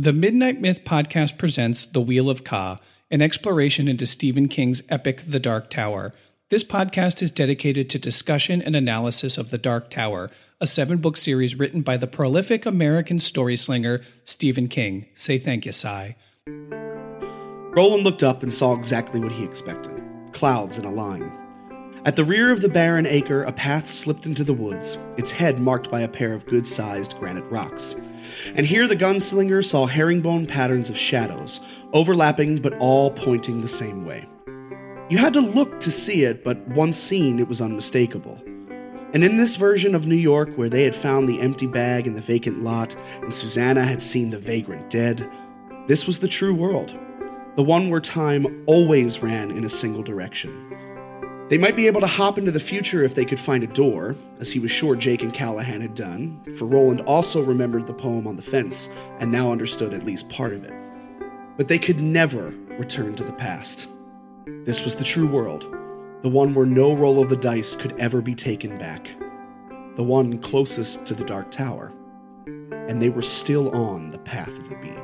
The Midnight Myth podcast presents The Wheel of Ka, an exploration into Stephen King's epic The Dark Tower. This podcast is dedicated to discussion and analysis of The Dark Tower, a seven book series written by the prolific American story slinger Stephen King. Say thank you, sai. Roland looked up and saw exactly what he expected clouds in a line. At the rear of the barren acre, a path slipped into the woods, its head marked by a pair of good sized granite rocks. And here the gunslinger saw herringbone patterns of shadows, overlapping but all pointing the same way. You had to look to see it, but once seen, it was unmistakable. And in this version of New York, where they had found the empty bag in the vacant lot, and Susannah had seen the vagrant dead, this was the true world. The one where time always ran in a single direction. They might be able to hop into the future if they could find a door, as he was sure Jake and Callahan had done, for Roland also remembered the poem on the fence and now understood at least part of it. But they could never return to the past. This was the true world, the one where no roll of the dice could ever be taken back, the one closest to the Dark Tower. And they were still on the path of the beam.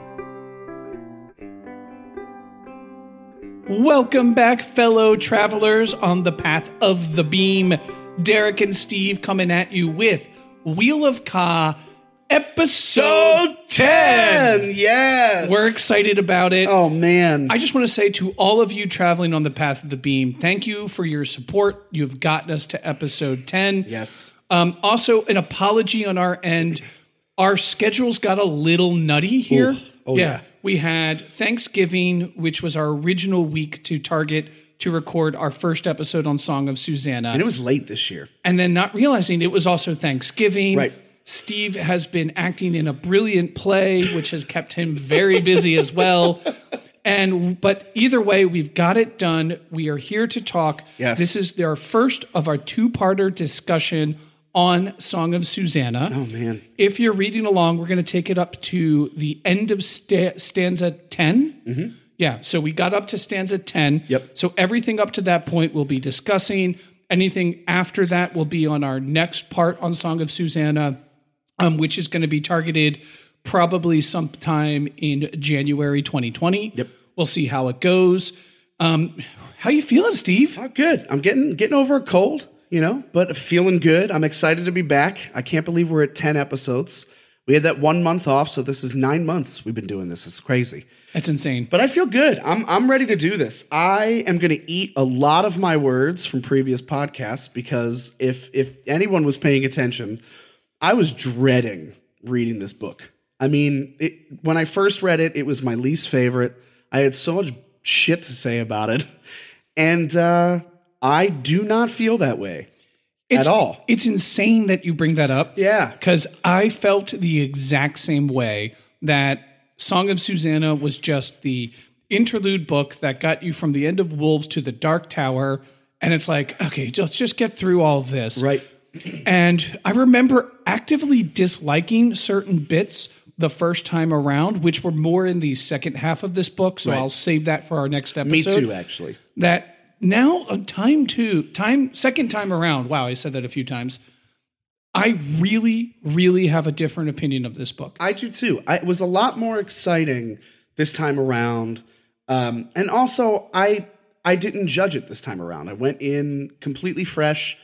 Welcome back, fellow travelers on the path of the beam. Derek and Steve coming at you with Wheel of Ka episode 10. Yes! We're excited about it. Oh, man. I just want to say to all of you traveling on the path of the beam, thank you for your support. You've gotten us to episode 10. yes. Um, also, an apology on our end. Our schedules got a little nutty here. Ooh. Oh, yeah. We had Thanksgiving, which was our original week to target to record our first episode on Song of Susannah. And it was late this year. and then not realizing it was also Thanksgiving. Right. Steve has been acting in a brilliant play, which has kept him very busy as well. And but either way, we've got it done. We are here to talk. Yes. This is our first of our two-parter discussion on Song of Susannah. Oh, man. If you're reading along, we're going to take it up to the end of sta- stanza 10. Yeah, so we got up to stanza 10. Mm-hmm. Yep. So everything up to that point we'll be discussing. Anything after that will be on our next part on Song of Susannah, um, which is going to be targeted probably sometime in January 2020. Yep. We'll see how it goes. Um, how you feeling, Steve? Oh, good. I'm getting getting over a cold, you know, but feeling good. I'm excited to be back. I can't believe we're at 10 episodes. We had that one month off, so this is nine months we've been doing this. It's crazy. That's insane. But I feel good. I'm I'm ready to do this. I am going to eat a lot of my words from previous podcasts because if if anyone was paying attention, I was dreading reading this book. I mean, it, when I first read it, it was my least favorite. I had so much shit to say about it, and uh, I do not feel that way It's, at all. It's insane that you bring that up. Yeah. Because I felt the exact same way that Song of Susannah was just the interlude book that got you from the end of Wolves to the Dark Tower. And it's like, okay, let's just get through all of this. Right. And I remember actively disliking certain bits the first time around, which were more in the second half of this book. So Right. I'll save that for our next episode Me too, actually. that now a time to time second time around wow i said that a few times i really really have a different opinion of this book I do too. I, it was a lot more exciting this time around, um, and also I I didn't judge it this time around. I went in completely fresh.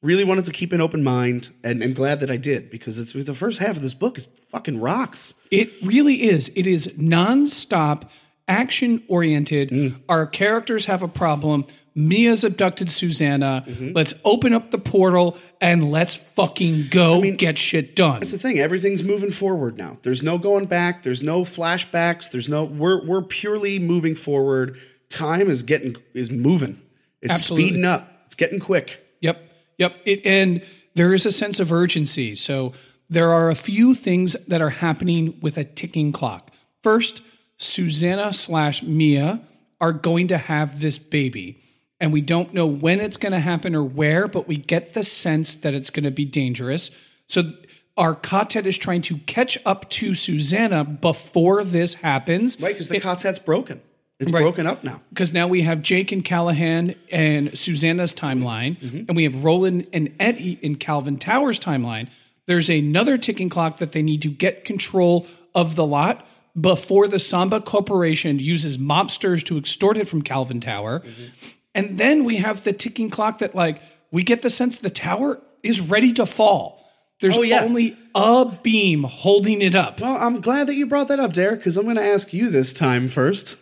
Really wanted to keep an open mind, and I'm glad that I did because it's the first half of this book is fucking rocks. it really is it is non-stop action oriented our characters have a problem mia's abducted susannah mm-hmm. let's open up the portal and let's fucking go get shit done That's the thing. Everything's moving forward now. There's no going back. There's no flashbacks. There's no. We're we're purely moving forward. Time is getting is moving. It's Absolutely. speeding up. It's getting quick. Yep. Yep. It, and there is a sense of urgency. So there are a few things that are happening with a ticking clock. First, Susannah slash Mia are going to have this baby. And we don't know when it's going to happen or where, but we get the sense that it's going to be dangerous. So our quartet is trying to catch up to Susannah before this happens. Right, because the quartet's broken. It's Right. broken up now. because now we have Jake and Callahan and Susannah's timeline, mm-hmm. and we have Roland and Eddie in Calvin Towers' timeline. There's another ticking clock that they need to get control of the lot before the Sombra Corporation uses mobsters to extort it from Calvin Tower. Mm-hmm. And then we have the ticking clock that, like, we get the sense the tower is ready to fall. There's Oh, yeah. only a beam holding it up. Well, I'm glad that you brought that up, Derek, because I'm going to ask you this time first.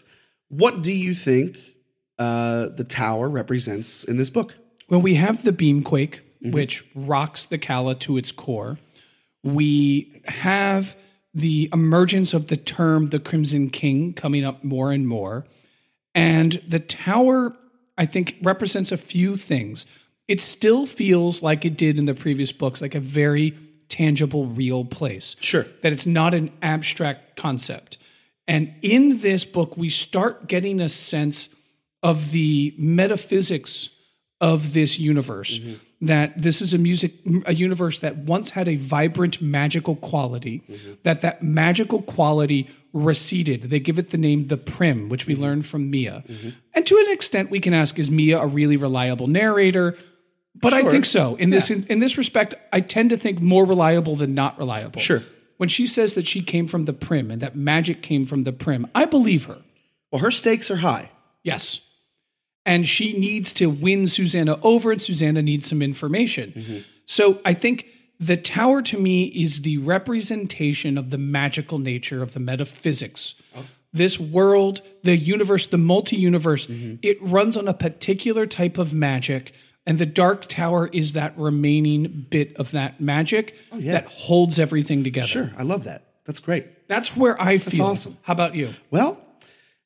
What do you think uh, the tower represents in this book? Well, we have the beamquake, which rocks the Calla to its core. We have the emergence of the term the Crimson King coming up more and more. And the tower, I think, represents a few things. It still feels like it did in the previous books, like a very tangible, real place. Sure. That it's not an abstract concept. And in this book, we start getting a sense of the metaphysics of this universe. Mm-hmm. That this is a music, a universe that once had a vibrant magical quality. Mm-hmm. That that magical quality receded. They give it the name the Prim, which we mm-hmm. learned from Mia. Mm-hmm. And to an extent, we can ask: Is Mia a really reliable narrator? But I think so. In this in, in this respect, I tend to think more reliable than not reliable. Sure. When she says that she came from the Prim and that magic came from the Prim, I believe her. Well, her stakes are high. Yes. And she needs to win Susannah over, and Susannah needs some information. Mm-hmm. So I think the tower to me is the representation of the magical nature of the metaphysics. Oh. This world, the universe, the multi universe, mm-hmm. it runs on a particular type of magic. And the Dark Tower is that remaining bit of that magic oh, that holds everything together. Sure, I love that. That's great. That's where I feel. awesome. How about you? Well,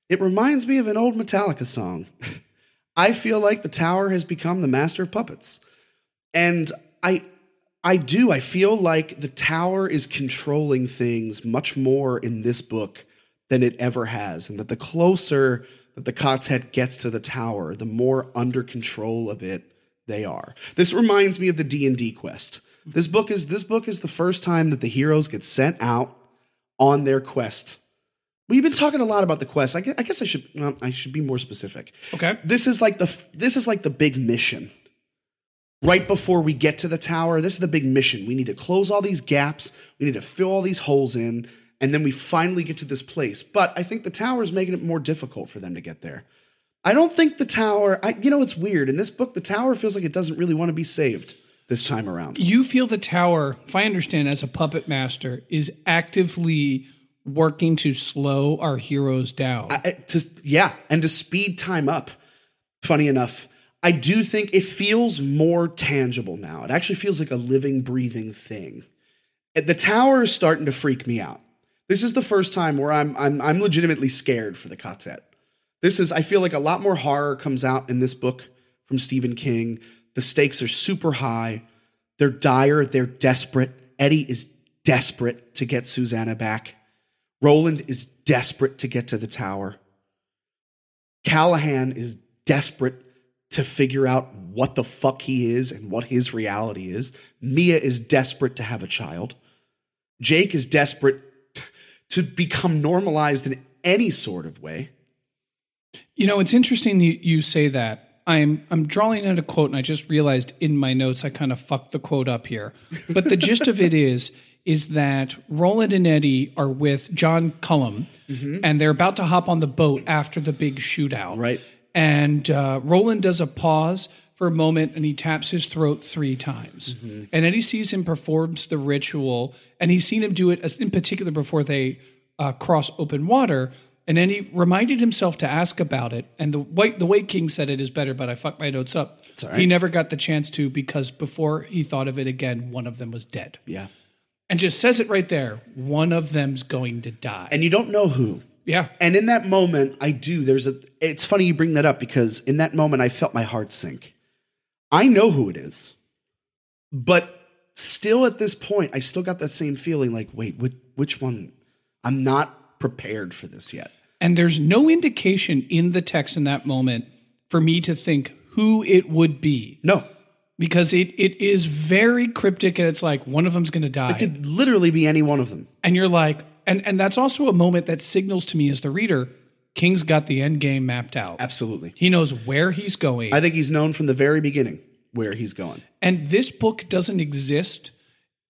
it reminds me of an old Metallica song. I feel like the tower has become the master of puppets. And I I do. I feel like the tower is controlling things much more in this book than it ever has. And that the closer that the Cotshead gets to the tower, the more under control of it they are. This reminds me of the D&D quest. This book is this book is the first time that the heroes get sent out on their quest We've been talking a lot about the quest. I guess I, guess I should well, I should be more specific. Okay. This is like the this is like the big mission. Right before we get to the tower, this is the big mission. We need to close all these gaps. We need to fill all these holes in, and then we finally get to this place. But I think the tower is making it more difficult for them to get there. I don't think the tower. I, you know, it's weird. In this book, the tower feels like it doesn't really want to be saved this time around. You feel the tower, if I understand, as a puppet master, is actively working to slow our heroes down. I- to yeah, and to speed time up. Funny enough, I do think it feels more tangible now. It actually feels like a living, breathing thing. The tower is starting to freak me out. This is the first time where I'm I'm I'm legitimately scared for the ka-tet. This is I feel like a lot more horror comes out in this book from Stephen King. The stakes are super high. They're dire, they're desperate. Eddie is desperate to get Susannah back. Roland is desperate to get to the tower. Callahan is desperate to figure out what the fuck he is and what his reality is. Mia is desperate to have a child. Jake is desperate to become normalized in any sort of way. You know, it's interesting that you say that. I'm I'm drawing out a quote, and I just realized in my notes I kind of fucked the quote up here. But the gist of it is is that Roland and Eddie are with John Cullum, and they're about to hop on the boat after the big shootout. Right. And uh, Roland does a pause for a moment, and he taps his throat three times. And Eddie sees him performs the ritual, and he's seen him do it in particular before they uh, cross open water. And then he reminded himself to ask about it. And the way, the way King said it is better, but I fucked my notes up. right. He never got the chance to because before he thought of it again, one of them was dead. Yeah. And just says it right there one of them's going to die. And you don't know who. yeah. And in that moment, I do. There's a. It's funny you bring that up because in that moment, I felt my heart sink. I know who it is, but still at this point, I still got that same feeling. Like, wait, which, which one? I'm not prepared for this yet. And there's no indication in the text in that moment for me to think who it would be No, because it, it is very cryptic and it's like one of them's going to die. it could literally be any one of them. and you're like, and, and that's also a moment that signals to me as the reader, King's got the end game mapped out. Absolutely. He knows where he's going. I think he's known from the very beginning where he's going. and this book doesn't exist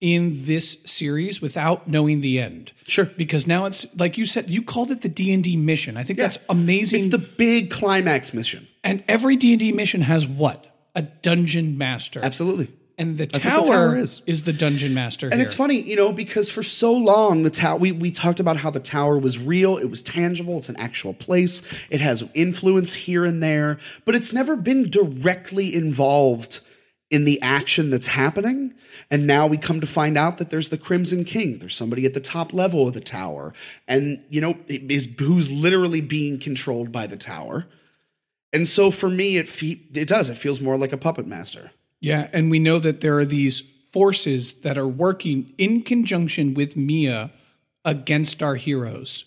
in this series without knowing the end. Sure. Because now it's like you said, you called it the D and D mission. I think that's amazing. It's the big climax mission. and every D and D mission has what a dungeon master. Absolutely. And the tower, the tower is. is. the dungeon master. And it's funny, you know, because for so long the tower we, we talked about how the tower was real, it was tangible, it's an actual place, it has influence here and there, but it's never been directly involved in the action that's happening. And now we come to find out that there's the Crimson King. There's somebody at the top level of the tower. And, you know, is who's literally being controlled by the tower. And so for me, it fe- it does. It feels more like a puppet master. Yeah, and we know that there are these forces that are working in conjunction with Mia against our heroes.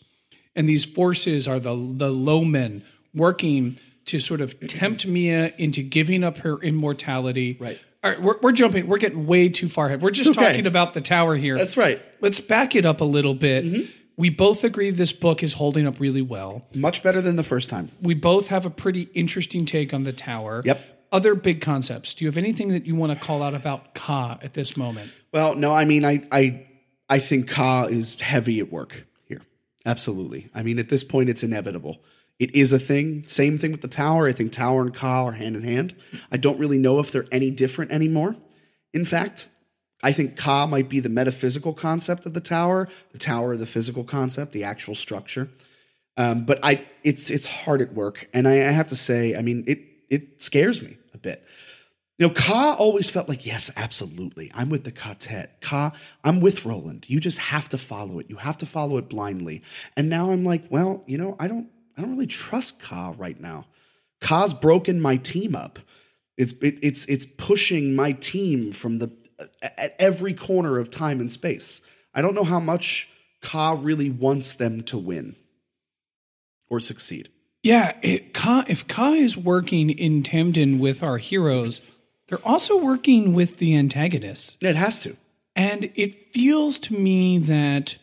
And these forces are the the low men working to sort of tempt Mia into giving up her immortality. Right. All right, we're, we're jumping. We're getting way too far ahead. We're just okay. talking about the tower here. That's right. Let's back it up a little bit. Mm-hmm. We both agree this book is holding up really well. Much better than the first time. We both have a pretty interesting take on the tower. Yep. Other big concepts. Do you have anything that you want to call out about Ka at this moment? Well, no, I mean, I, I, I think Ka is heavy at work here. Absolutely. I mean, at this point, it's inevitable. It is a thing. Same thing with the tower. I think tower and Ka are hand in hand. I don't really know if they're any different anymore. In fact, I think Ka might be the metaphysical concept of the tower, the tower, of the physical concept, the actual structure. Um, but I, it's it's hard at work, and I, I have to say, I mean, it it scares me a bit. You know, Ka always felt like, yes, absolutely. I'm with the quartet. Ka, I'm with Roland. You just have to follow it. You have to follow it blindly. And now I'm like, well, you know, I don't I don't really trust Ka right now. Ka's broken my team up. It's it, it's it's pushing my team from the at every corner of time and space. I don't know how much Ka really wants them to win or succeed. Yeah, it, Ka, if Ka is working in tandem with our heroes, they're also working with the antagonists. It has to. And it feels to me that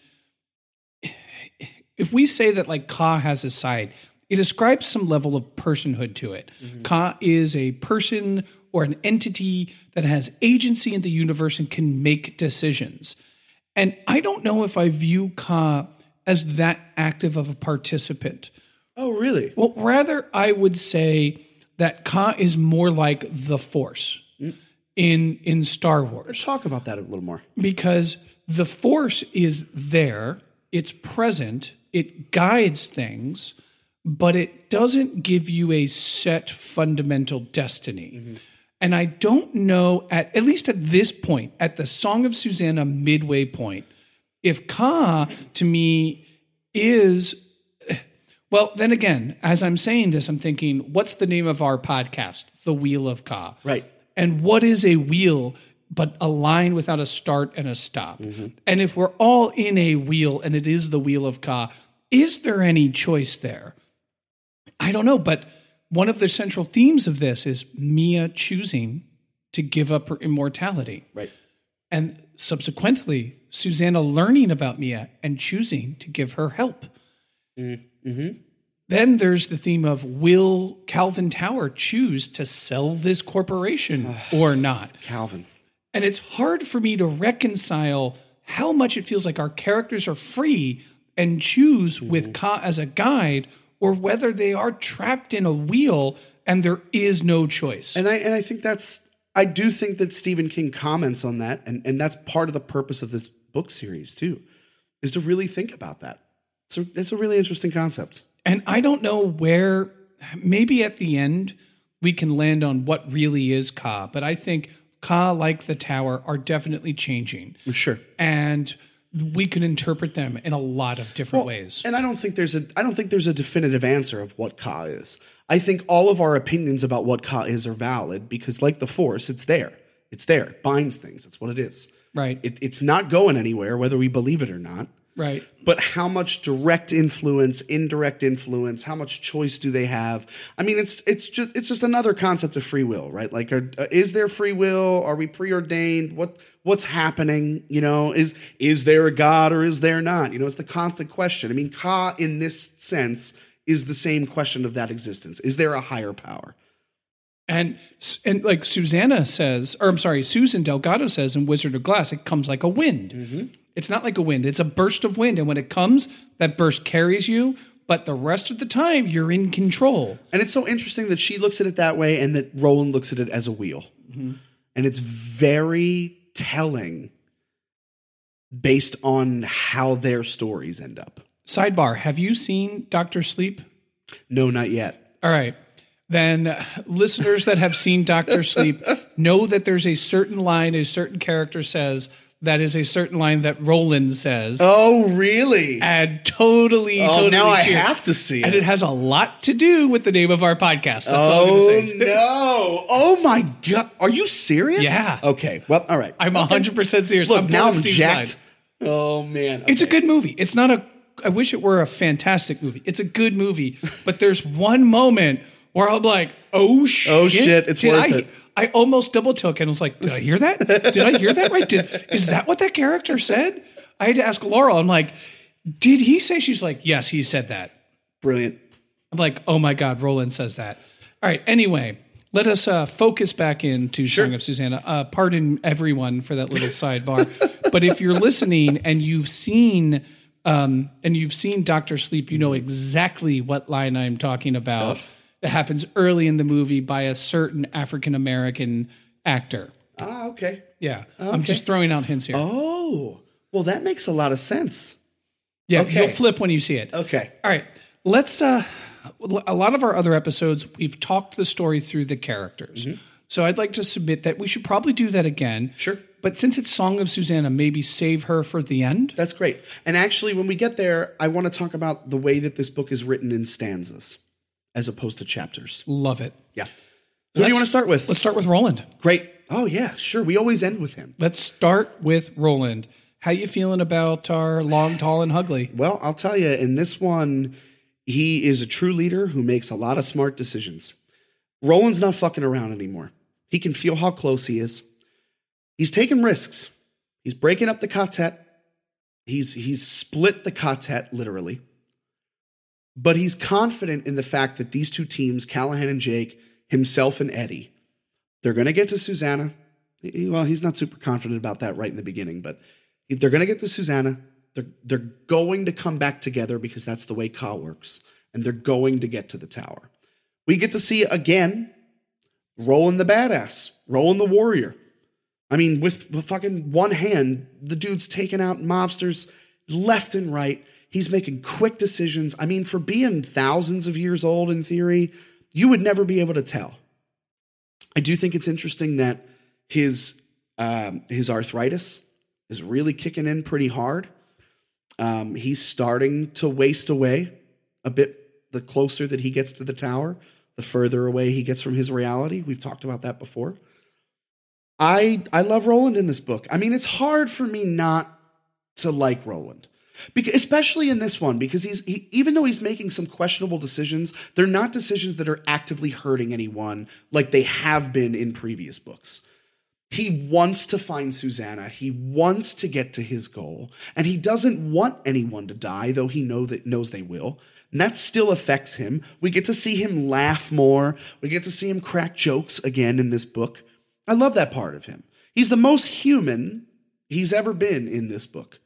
if we say that like Ka has a side, it ascribes some level of personhood to it. Mm-hmm. Ka is a person or an entity that has agency in the universe and can make decisions. And I don't know if I view Ka as that active of a participant. Oh, really? Well, rather, I would say that Ka is more like the Force in in Star Wars Let's Talk about that a little more. because the Force is there, it's present, it guides things, but it doesn't give you a set fundamental destiny. Mm-hmm. And I don't know at at least at this point, at the Song of Susannah midway point, if Ka to me is well, then again, as I'm saying this, I'm thinking, what's the name of our podcast? The Wheel of Ka. Right. And what is a wheel but a line without a start and a stop? Mm-hmm. And if we're all in a wheel and it is the Wheel of Ka, is there any choice there? I don't know, but one of the central themes of this is Mia choosing to give up her immortality. Right. And subsequently, Susannah learning about Mia and choosing to give her help. Mm-hmm. Then there's the theme of will Calvin Tower choose to sell this corporation or not? Calvin. And it's hard for me to reconcile how much it feels like our characters are free and choose with mm-hmm. Ka as a guide or whether they are trapped in a wheel and there is no choice. And I and I think that's I do think that Stephen King comments on that, and, and that's part of the purpose of this book series too, is to really think about that. So it's a really interesting concept. And I don't know where, maybe at the end, we can land on what really is Ka, but I think Ka, like the tower, are definitely changing. Sure. And we can interpret them in a lot of different ways. And I don't think there's a I don't think there's a definitive answer of what Ka is. I think all of our opinions about what Ka is are valid because, like the Force, it's there. It's there. It binds things. That's what it is. Right. It, it's not going anywhere, whether we believe it or not. Right. But how much direct influence, indirect influence, how much choice do they have? I mean, it's it's just it's just another concept of free will, right? Like, are, uh, is there free will? Are we preordained? What what's happening? You know, is is there a God or is there not? You know, it's the constant question. I mean, Ka in this sense is the same question of that existence. Is there a higher power? And and like Susannah says, or I'm sorry, Susan Delgado says in Wizard of Glass, it comes like a wind. It's not like a wind; it's a burst of wind, and when it comes, that burst carries you. But the rest of the time, you're in control. And it's so interesting that she looks at it that way and that Roland looks at it as a wheel. And it's very telling based on how their stories end up. Sidebar: Have you seen Doctor Sleep? No, not yet. All right. Then uh, listeners that have seen Doctor Sleep know that there's a certain line a certain character says that is a certain line that Roland says. Oh, really? And totally, Oh, totally. now I have to see And it. it has a lot to do with the name of our podcast. That's all I'm oh, going to say. no. Oh, my God. Are you serious? Yeah. Okay. Well, all right. I'm 100% serious. Look, I'm now I'm jacked. line. Oh, man. It's a good movie. It's not a. I wish it were a fantastic movie. It's a good movie, but there's one moment where I'm like, "Oh shit! Oh, shit, it's worth I, it. I almost double took and was like, "Did I hear that? Did I hear that right? Did, is that what that character said?" I had to ask Laurel. I'm like, "Did he say?" She's like, "Yes, he said that." Brilliant. I'm like, "Oh my god, Roland says that." All right. Anyway, let us uh, focus back into Song of Susannah. Uh, pardon everyone for that little sidebar, but if you're listening and you've seen um, and you've seen Doctor Sleep, you know exactly what line I'm talking about. It happens early in the movie by a certain African American actor. Ah, okay. Yeah, I'm just throwing out hints here. Oh, well, that makes a lot of sense. yeah, okay. you'll flip when you see it. Okay. All right. Let's uh a lot of our other episodes we've talked the story through the characters. So I'd like to submit that we should probably do that again. Sure. But since it's Song of Susannah, maybe save her for the end. That's great. And actually, when we get there, I want to talk about the way that this book is written in stanzas as opposed to chapters. Love it. Yeah. Who do you want to start with? Let's start with Roland. Great. Oh, yeah, sure. We always end with him. Let's start with Roland. How you feeling about our long, tall, and ugly? Well, I'll tell you, in this one, he is a true leader who makes a lot of smart decisions. Roland's not fucking around anymore. He can feel how close he is. He's taking risks. He's breaking up the quartet. He's he's split the quartet literally. But he's confident in the fact that these two teams, Callahan and Jake, himself and Eddie, they're going to get to Susannah. Well, he's not super confident about that right in the beginning, but they're going to get to Susannah. They're, they're going to come back together because that's the way Ka works. And they're going to get to the tower. We get to see again Roland the badass, Roland the warrior. I mean, with, with fucking one hand, the dude's taking out mobsters left and right. He's making quick decisions. I mean, for being thousands of years old in theory, you would never be able to tell. I do think it's interesting that his um, his arthritis is really kicking in pretty hard. Um, he's starting to waste away a bit. The closer that he gets to the tower, the further away he gets from his reality. We've talked about that before. I I love Roland in this book. I mean, it's hard for me not to like Roland. Because, especially in this one, because he's he, even though he's making some questionable decisions, they're not decisions that are actively hurting anyone like they have been in previous books. He wants to find Susannah. He wants to get to his goal, and he doesn't want anyone to die, though he know that knows they will. And that still affects him. We get to see him laugh more. We get to see him crack jokes again in this book. I love that part of him. He's the most human he's ever been in this book.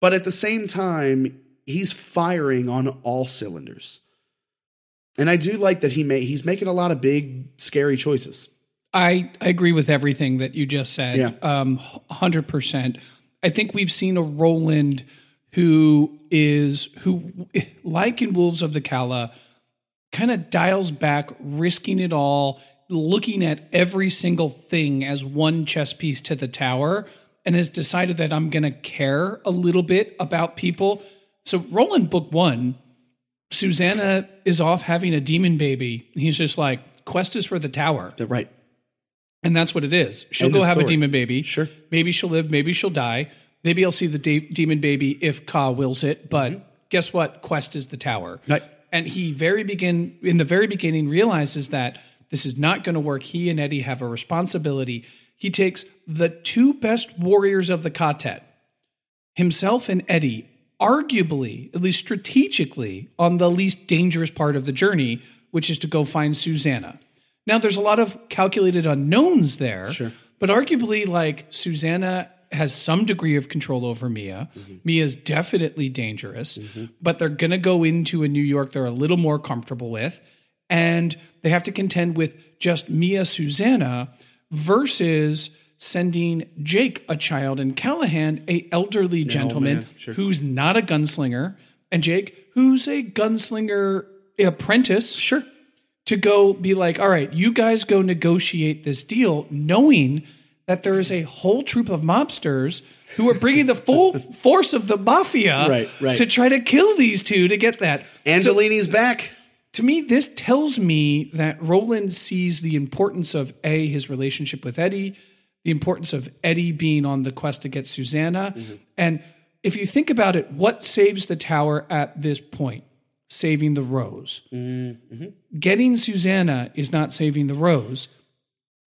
But at the same time, he's firing on all cylinders. And I do like that he may he's making a lot of big, scary choices. I, I agree with everything that you just said. Yeah. Um, 100%. I think we've seen a Roland who is, who, like in Wolves of the Calla, kind of dials back, risking it all, looking at every single thing as one chess piece to the tower, and has decided that I'm going to care a little bit about people. So, Roland, book one, Susannah is off having a demon baby. He's just like, quest is for the tower. Right. And that's what it is. She'll End go have a demon baby. Sure. Maybe she'll live. Maybe she'll die. Maybe I'll see the de- demon baby if Ka wills it. But guess what? Quest is the tower. Mm-hmm. Right. And he very begin in the very beginning realizes that this is not going to work. He and Eddie have a responsibility. He takes the two best warriors of the quartet, himself and Eddie, arguably, at least strategically, on the least dangerous part of the journey, which is to go find Susannah. Now, there's a lot of calculated unknowns there, Sure. but arguably, like Susannah has some degree of control over Mia. Mm-hmm. Mia's definitely dangerous, mm-hmm. but they're going to go into a New York they're a little more comfortable with, and they have to contend with just Mia Susannah versus sending Jake, a child, and Callahan, a elderly oh, gentleman man, sure. who's not a gunslinger, and Jake, who's a gunslinger apprentice Sure. to go be like, all right, you guys go negotiate this deal, knowing that there is a whole troop of mobsters who are bringing the full force of the mafia Right, right. to try to kill these two to get that. So Angelini's back. To me, this tells me that Roland sees the importance of A, his relationship with Eddie, the importance of Eddie being on the quest to get Susannah. Mm-hmm. And if you think about it, what saves the tower at this point? Saving the rose. Mm-hmm. Getting Susannah is not saving the rose.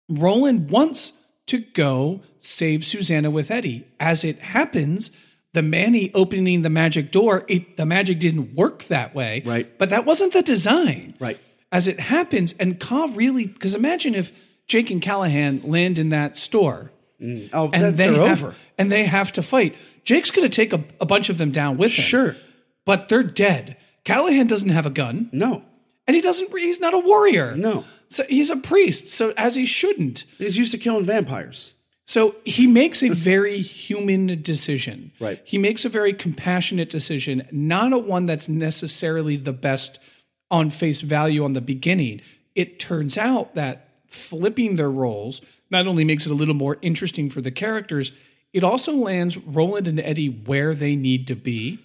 Roland wants to go save Susannah with Eddie. As it happens, the Manni opening the magic door, it, the magic didn't work that way. Right. But that wasn't the design. Right. As it happens, and Ka really, because imagine if Jake and Callahan land in that store mm. Oh, and that, they they're have, over. and they have to fight. Jake's going to take a, a bunch of them down with him. Sure. But they're dead. Callahan doesn't have a gun No. and he doesn't, he's not a warrior. No. So he's a priest. So as he shouldn't. He's used to killing vampires. So he makes a very human decision. Right. He makes a very compassionate decision, not a one that's necessarily the best on face value on the beginning. It turns out that flipping their roles not only makes it a little more interesting for the characters, it also lands Roland and Eddie where they need to be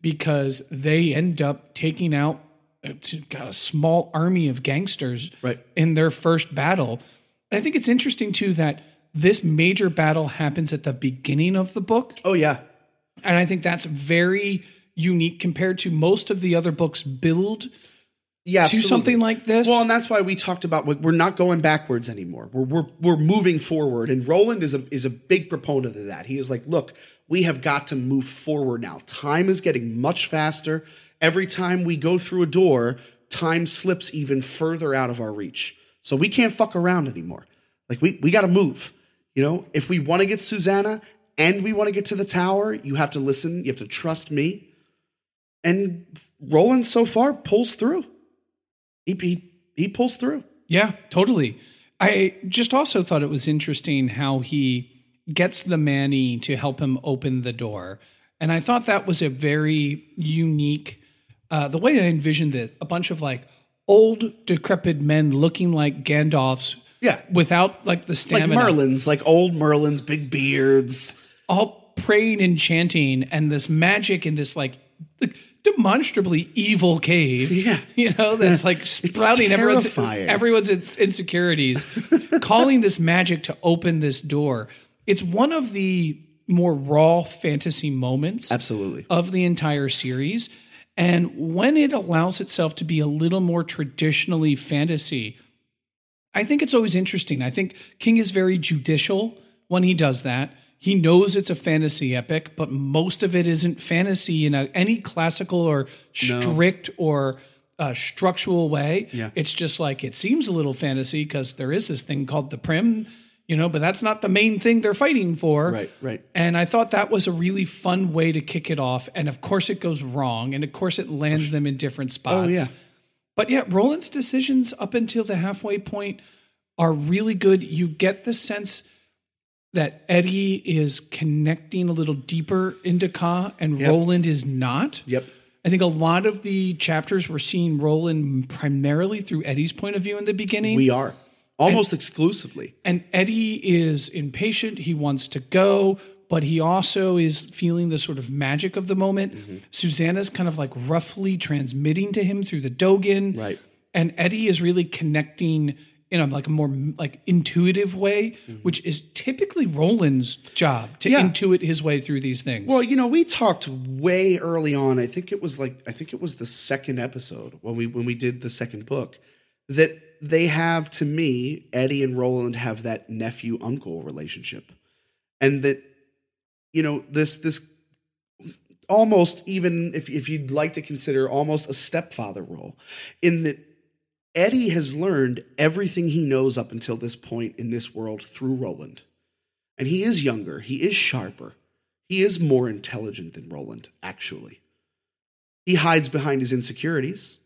because they end up taking out uh, got a small army of gangsters Right. in their first battle. I think it's interesting too that this major battle happens at the beginning of the book. Oh yeah. And I think that's very unique compared to most of the other books build Yeah. to absolutely. something like this. Well, and that's why we talked about we- we're not going backwards anymore. We're we're we're moving forward, and Roland is a is a big proponent of that. He is like, look, we have got to move forward now. Time is getting much faster. Every time we go through a door, time slips even further out of our reach. So we can't fuck around anymore. Like we we got to move. You know, if we want to get Susannah and we want to get to the tower, you have to listen. You have to trust me. And Roland so far pulls through. He he, he pulls through. Yeah, totally. I just also thought it was interesting how he gets the Manni to help him open the door. And I thought that was a very unique, uh, the way I envisioned it, a bunch of like old, decrepit men looking like Gandalf's Yeah. without like the stamina. Like. Merlins, like old Merlins, big beards. all praying and chanting and this magic in this like demonstrably evil cave. Yeah. You know, that's like sprouting everyone's everyone's insecurities, calling this magic to open this door. It's one of the more raw fantasy moments Absolutely. of the entire series. And when it allows itself to be a little more traditionally fantasy, I think it's always interesting. I think King is very judicial when he does that. He knows it's a fantasy epic, but most of it isn't fantasy in a, any classical or strict or uh, structural way. Yeah. It's just like it seems a little fantasy because there is this thing called the Prim, you know, but that's not the main thing they're fighting for. Right, right. And I thought that was a really fun way to kick it off. And of course, it goes wrong. And of course, it lands them in different spots. Oh, yeah. But yeah, Roland's decisions up until the halfway point are really good. You get the sense that Eddie is connecting a little deeper into Ka and Yep. Roland is not. Yep. I think a lot of the chapters we're seeing Roland primarily through Eddie's point of view in the beginning. We are almost exclusively. And Eddie is impatient. He wants to go, but he also is feeling the sort of magic of the moment. Mm-hmm. Susannah's kind of like roughly transmitting to him through the Dogan. Right. And Eddie is really connecting in a like a more like intuitive way, which is typically Roland's job to Mm-hmm. Yeah. intuit his way through these things. Well, you know, we talked way early on. I think it was like I think it was the second episode when we when we did the second book that they have to me Eddie and Roland have that nephew uncle relationship, and that you know this this almost even if if you'd like to consider almost a stepfather role in that Eddie has learned everything he knows up until this point in this world through Roland. And he is younger, he is sharper, he is more intelligent than Roland, actually. He hides behind his insecurities.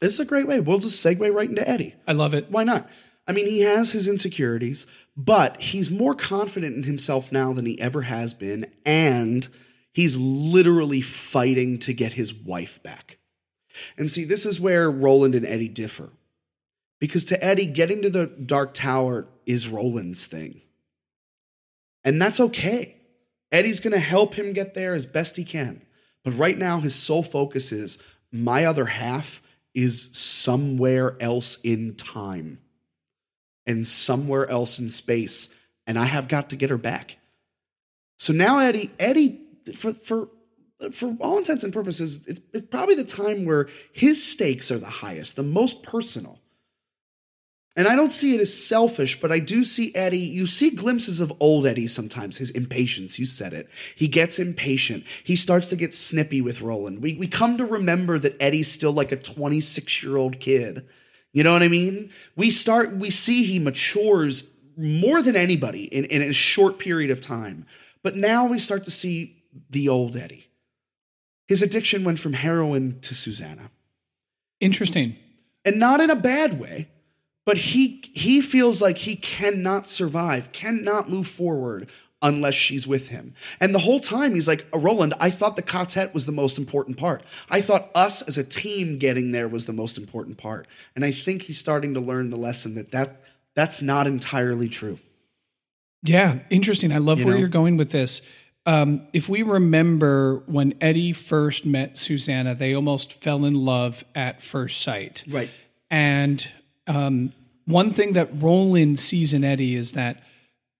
This is a great way. We'll just segue right into Eddie. I love it. Why not? I mean, he has his insecurities, but he's more confident in himself now than he ever has been, and he's literally fighting to get his wife back. And see, this is where Roland and Eddie differ. Because to Eddie, getting to the Dark Tower is Roland's thing. And that's okay. Eddie's going to help him get there as best he can. But right now, his sole focus is my other half is somewhere else in time and somewhere else in space. And I have got to get her back. So now Eddie, Eddie, for, for for all intents and purposes, it's, it's probably the time where his stakes are the highest, the most personal. And I don't see it as selfish, but I do see Eddie. You see glimpses of old Eddie sometimes, his impatience. You said it. He gets impatient. He starts to get snippy with Roland. We, we come to remember that Eddie's still like a 26 year old kid. You know what I mean? We start, we see he matures more than anybody in, in a short period of time. But now we start to see the old Eddie. His addiction went from heroin to Susannah. Interesting. And not in a bad way, but he he feels like he cannot survive, cannot move forward unless she's with him. And the whole time he's like, Roland, I thought the quartet was the most important part. I thought us as a team getting there was the most important part. And I think he's starting to learn the lesson that, that that's not entirely true. Yeah, interesting. I love you where know? you're going with this. Um, if we remember when Eddie first met Susannah, they almost fell in love at first sight. Right. And um, one thing that Roland sees in Eddie is that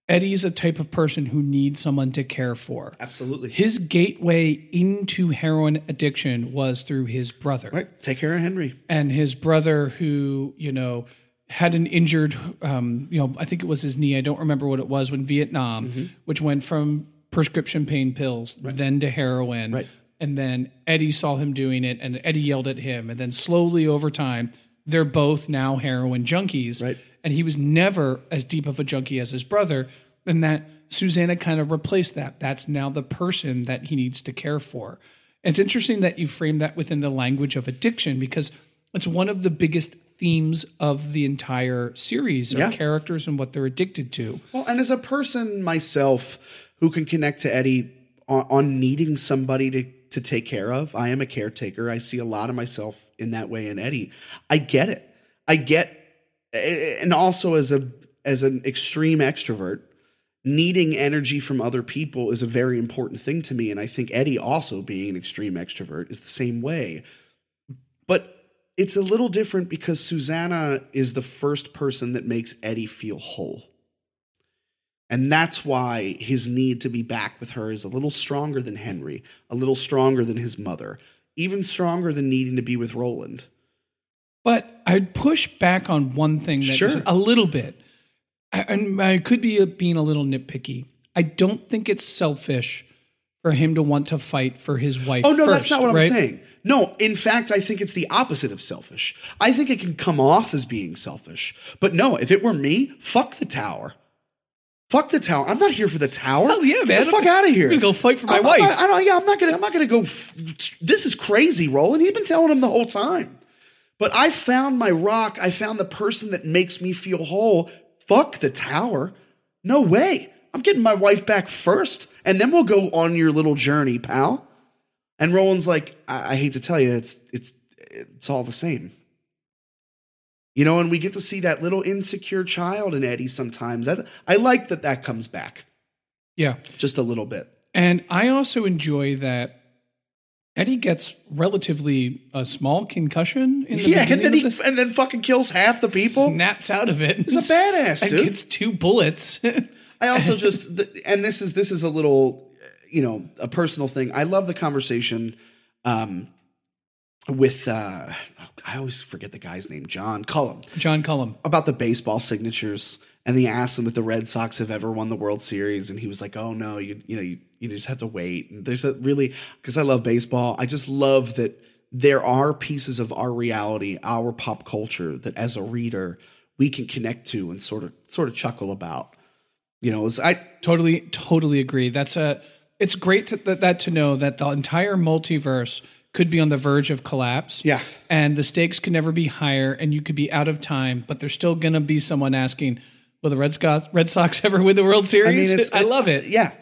Eddie's a type of person who needs someone to care for. Absolutely. His gateway into heroin addiction was through his brother. Right. Take care of Henry. And his brother, who, you know, had an injured, um, you know, I think it was his knee. I don't remember what it was when Vietnam, mm-hmm. which went from prescription pain pills, right. then to heroin. Right. And then Eddie saw him doing it, and Eddie yelled at him. And then slowly over time, they're both now heroin junkies. Right. And he was never as deep of a junkie as his brother. And that Susannah kind of replaced that. That's now the person that he needs to care for. it's interesting that you frame that within the language of addiction because it's one of the biggest themes of the entire series, yeah. characters and what they're addicted to. Well, and as a person myself, who can connect to Eddie on, on needing somebody to to take care of. I am a caretaker. I see a lot of myself in that way in Eddie. I get it. I get and also as a as an extreme extrovert, needing energy from other people is a very important thing to me and I think Eddie also being an extreme extrovert is the same way. But it's a little different because Susannah is the first person that makes Eddie feel whole. And that's why his need to be back with her is a little stronger than Henry, a little stronger than his mother, even stronger than needing to be with Roland. But I'd push back on one thing that sure. a little bit. And I, I could be being a little nitpicky. I don't think it's selfish for him to want to fight for his wife. Oh no, first, that's not what right? I'm saying. No, in fact, I think it's the opposite of selfish. I think it can come off as being selfish. But no, if it were me, fuck the tower. Fuck the tower. I'm not here for the tower. Hell yeah, man. Get the fuck out of here. I'm gonna go fight for my I, wife. I, I, don't. Yeah, I'm not gonna. I'm not gonna go. F- this is crazy, Roland. He's been telling him the whole time. But I found my rock. I found the person that makes me feel whole. Fuck the tower. No way. I'm getting my wife back first, and then we'll go on your little journey, pal. And Roland's like, I, I hate to tell you, it's it's it's all the same. You know, and we get to see that little insecure child in Eddie sometimes. That, I like that that comes back. Yeah. Just a little bit. And I also enjoy that Eddie gets relatively a small concussion in the yeah, and then he this. and then fucking kills half the people. Snaps out of it. He's a badass, and dude. gets two bullets. I also just and this is this is a little, you know, a personal thing. I love the conversation um, with uh, I always forget the guy's name, John Cullum. John Cullum. About the baseball signatures. And they asked him if the Red Sox have ever won the World Series, and he was like, "Oh no, you you know you, you just have to wait." And there's a really because I love baseball. I just love that there are pieces of our reality, our pop culture that as a reader we can connect to and sort of sort of chuckle about. You know, as I Totally, totally agree. That's a. It's great to, that, that to know that the entire multiverse could be on the verge of collapse. Yeah. and the stakes could never be higher, and you could be out of time, but there's still going to be someone asking, "Will the Red Sox, Red Sox ever win the World Series?" I, it's- love it. yeah.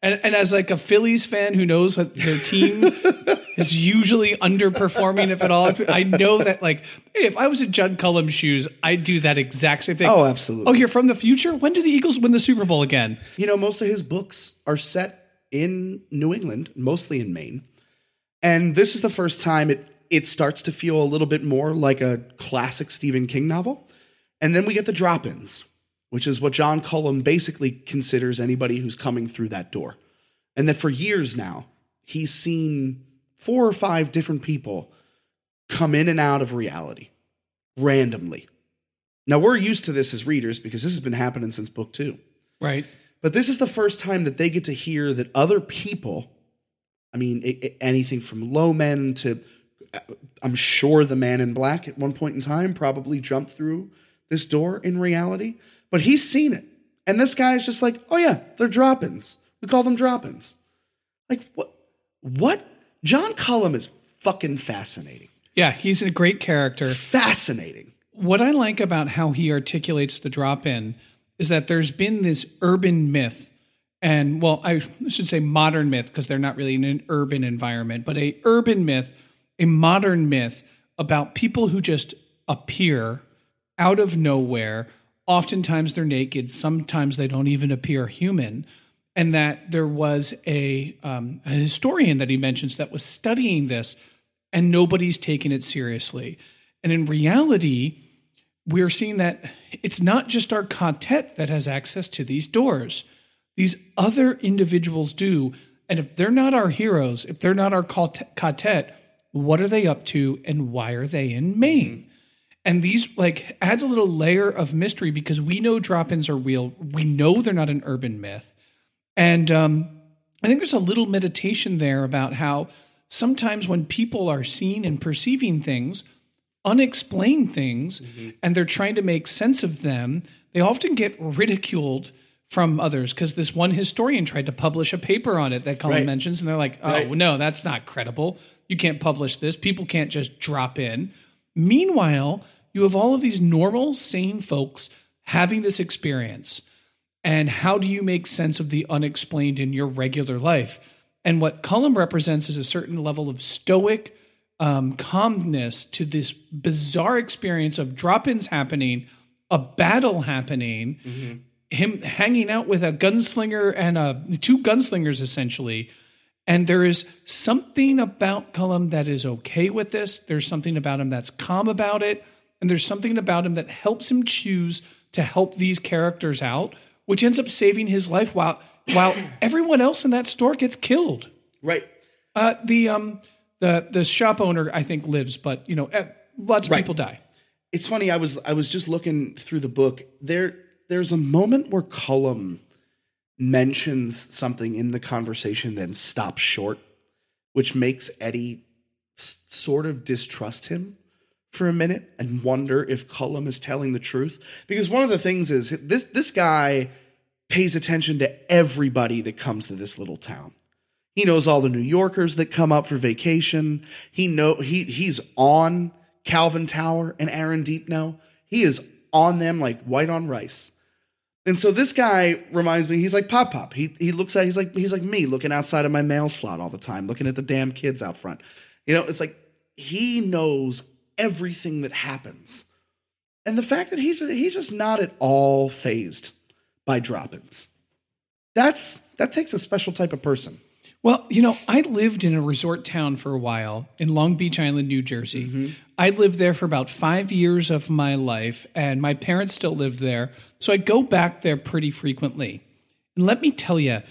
And, and as like a Phillies fan who knows that their team is usually underperforming, if at all, I know that like, hey, if I was in John Cullum's shoes, I'd do that exact same thing. Oh, absolutely. Oh, you're from the future. When do the Eagles win the Super Bowl again? You know, most of his books are set in New England, mostly in Maine. And this is the first time it it starts to feel a little bit more like a classic Stephen King novel. And then we get the drop-ins, which is what John Cullum basically considers anybody who's coming through that door. And that for years now, he's seen four or five different people come in and out of reality randomly. Now, we're used to this as readers because this has been happening since book two. Right. But this is the first time that they get to hear that other people, I mean, i i anything from low men to, uh, I'm sure the man in black at one point in time probably jumped through this door in reality, but he's seen it. And this guy's just like, oh yeah, they're drop ins. We call them drop ins. Like, what? What? John Cullum is fucking fascinating. Yeah, he's a great character. Fascinating. What I like about how he articulates the drop in is that there's been this urban myth and well I should say modern myth because they're not really in an urban environment but a urban myth a modern myth about people who just appear out of nowhere oftentimes they're naked sometimes they don't even appear human and that there was a, um, a historian that he mentions that was studying this and nobody's taken it seriously and in reality we're seeing that it's not just our quartet that has access to these doors. These other individuals do. And if they're not our heroes, if they're not our quartet, what are they up to and why are they in Maine? And these like adds a little layer of mystery because we know drop-ins are real. We know they're not an urban myth. And um, I think there's a little meditation there about how sometimes when people are seeing and perceiving things, unexplained things and they're trying to make sense of them, they often get ridiculed from others because this one historian tried to publish a paper on it that Cullum Right. mentions, and they're like, "Oh Right. no, that's not credible. You can't publish this. People can't just drop in." Meanwhile, you have all of these normal, sane folks having this experience, and how do you make sense of the unexplained in your regular life? And what Cullum represents is a certain level of stoic um, calmness to this bizarre experience of drop-ins happening, a battle happening, him hanging out with a gunslinger and a two gunslingers essentially. And there is something about Cullum that is okay with this. There's something about him that's calm about it. And there's something about him that helps him choose to help these characters out, which ends up saving his life while while everyone else in that store gets killed. Right. Uh, the um the the shop owner I think lives, but you know eh, lots of Right. people die. it's funny. I was I was just looking through the book. There there's a moment where Cullum mentions something in the conversation, then stops short, which makes Eddie s- sort of distrust him for a minute and wonder if Cullum is telling the truth. Because one of the things is this this guy pays attention to everybody that comes to this little town. He knows all the New Yorkers that come up for vacation. He know he he's on Calvin Tower and Aaron Deepneau. He is on them like white on rice. And so this guy reminds me, he's like Pop Pop. He he looks at he's like he's like me looking outside of my mail slot all the time, looking at the damn kids out front. You know, it's like he knows everything that happens. And the fact that he's he's just not at all phased by drop-ins. That's that takes a special type of person. Well, you know, I lived in a resort town for a while in Long Beach Island, New Jersey. Mm-hmm. I lived there for about five years of my life, and my parents still live there. So I go back there pretty frequently. And let me tell you,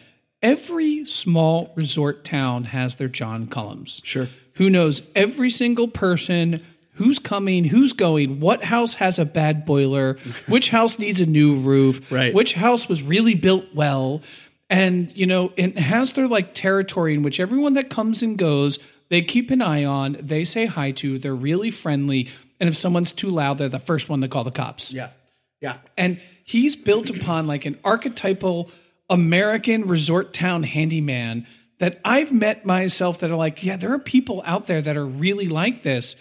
every small resort town has their John Cullums. Sure. Who knows every single person, who's coming, who's going, what house has a bad boiler, which house needs a new roof, Right. which house was really built well. And, you know, it has their like territory in which everyone that comes and goes, they keep an eye on, they say hi to, they're really friendly. And if someone's too loud, they're the first one to call the cops. Yeah. Yeah. And he's built upon like an archetypal American resort town handyman that I've met myself that are like, yeah, there are people out there that are really like this.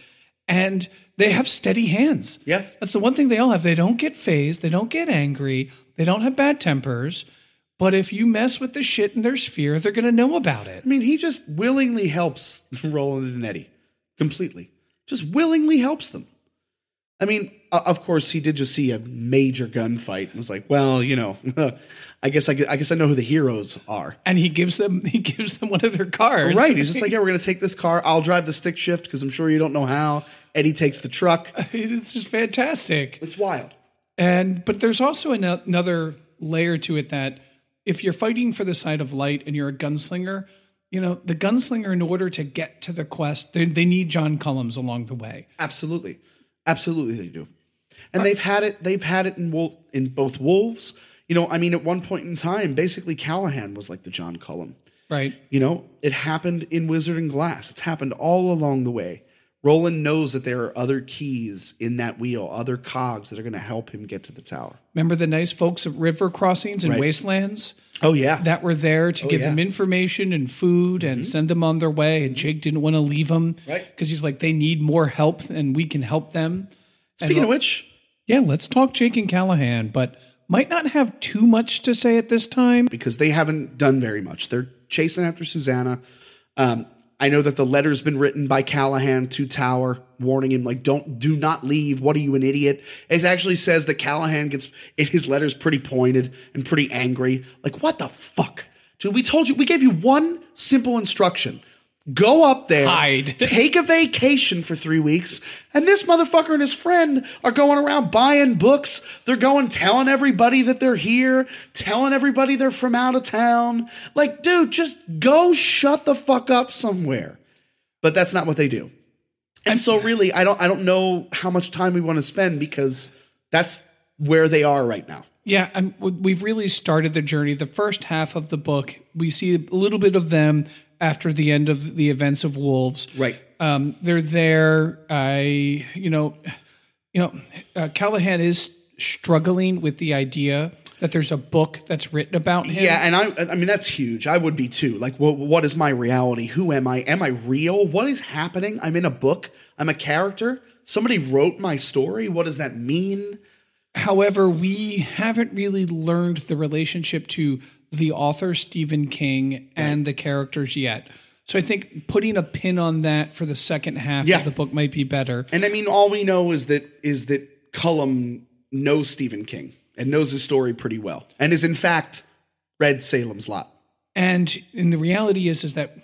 And they have steady hands. Yeah. That's the one thing they all have. They don't get phased, they don't get angry, they don't have bad tempers. But if you mess with the shit in their sphere, they're going to know about it. I mean, he just willingly helps Roland and Eddie completely. Just willingly helps them. I mean, of course, he did just see a major gunfight and was like, "Well, you know, I guess I, I guess I know who the heroes are." And he gives them he gives them one of their cars. Right? He's just like, "Yeah, we're gonna take this car. I'll drive the stick shift because I'm sure you don't know how." Eddie takes the truck. it's just fantastic. It's wild. And but there's also ano- another layer to it that if you're fighting for the side of light and you're a gunslinger, you know the gunslinger in order to get to the quest, they, they need John Cullums along the way. Absolutely, absolutely, they do. And they've had it. They've had it in in both Wolves. You know, I mean, at one point in time, basically Callahan was like the John Cullum. Right. You know, it happened in Wizard and Glass. It's happened all along the way. Roland knows that there are other keys in that wheel, other cogs that are going to help him get to the tower. Remember the nice folks at river crossings and Right. wastelands Oh yeah, that were there to oh, give yeah. them information and food and mm-hmm. send them on their way. And Jake didn't want to leave them Right. because he's like, they need more help and we can help them. Speaking of which, Yeah, let's talk Jake and Callahan, but might not have too much to say at this time. because they haven't done very much. They're chasing after Susannah. Um, I know that the letter's been written by Callahan to Tower, warning him like, "Don't, do not leave. What are you, an idiot?" It actually says that Callahan gets in his letters pretty pointed and pretty angry. Like, what the fuck, dude? We told you, we gave you one simple instruction: go up there, Hide. take a vacation for three weeks, and this motherfucker and his friend are going around buying books. They're going telling everybody that they're here, telling everybody they're from out of town. Like, dude, just go shut the fuck up somewhere. But that's not what they do. And so really, I don't I don't know how much time we want to spend because that's where they are right now. Yeah, I'm, we've really started the journey. The first half of the book, we see a little bit of them after the end of the events of Wolves. Right. Um, they're there. I, you know, you know, uh, Callahan is struggling with the idea that there's a book that's written about him. Yeah, and I I mean that's huge. I would be too. Like what what is my reality? Who am I? Am I real? What is happening? I'm in a book. I'm a character. Somebody wrote my story. What does that mean? However, we haven't really learned the relationship to the author Stephen King and the characters yet. So I think putting a pin on that for the second half Yeah. of the book might be better. And I mean all we know is that is that Cullum knows Stephen King and knows his story pretty well. And is in fact read Salem's Lot. And and the reality is is that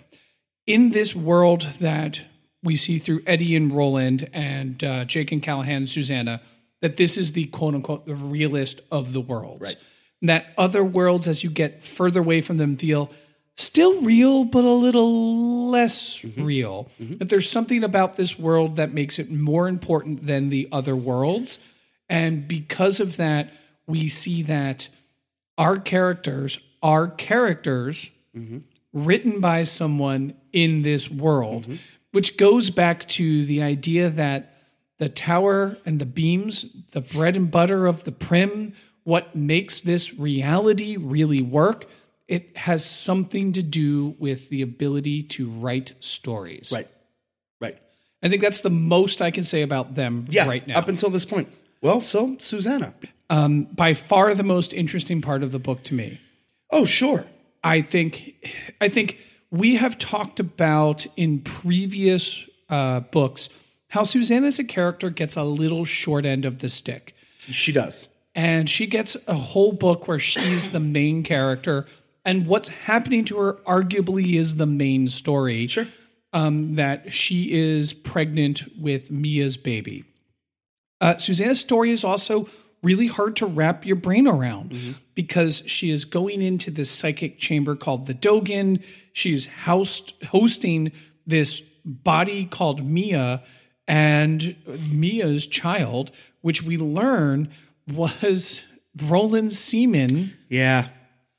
in this world that we see through Eddie and Roland and uh, Jake and Callahan and Susannah, that this is the quote unquote the realist of the worlds. Right. And that other worlds, as you get further away from them, feel still real, but a little less mm-hmm. real. Mm-hmm. That there's something about this world that makes it more important than the other worlds. And because of that, we see that our characters are characters mm-hmm. written by someone in this world, which goes back to the idea that the tower and the beams, the bread and butter of the prim, what makes this reality really work, it has something to do with the ability to write stories. Right. Right. I think that's the most I can say about them Yeah. right now. Up until this point. Well, so Susannah. um, by far the most interesting part of the book to me. Oh, sure. I think I think we have talked about in previous uh, books how Susannah as a character gets a little short end of the stick. She does. And she gets a whole book where she's the main character, and what's happening to her arguably is the main story. Sure. Um, that she is pregnant with Mia's baby. Uh, Susannah's story is also really hard to wrap your brain around because she is going into this psychic chamber called the Dogan. She's housed, hosting this body called Mia and Mia's child, which we learn was Roland Seaman. Yeah.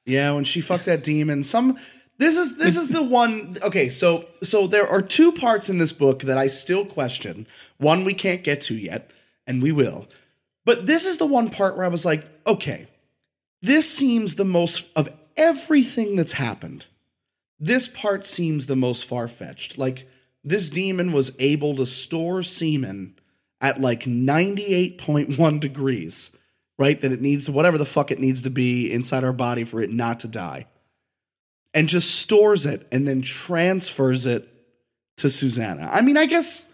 Yeah, when she fucked that demon, some This is this is the one. Okay, so so there are two parts in this book that I still question. One we can't get to yet, and we will. But this is the one part where I was like, okay, this seems the most of everything that's happened. This part seems the most far fetched. Like this demon was able to store semen at like ninety eight point one degrees, right? That it needs whatever the fuck it needs to be inside our body for it not to die and just stores it and then transfers it to Susannah. I mean, I guess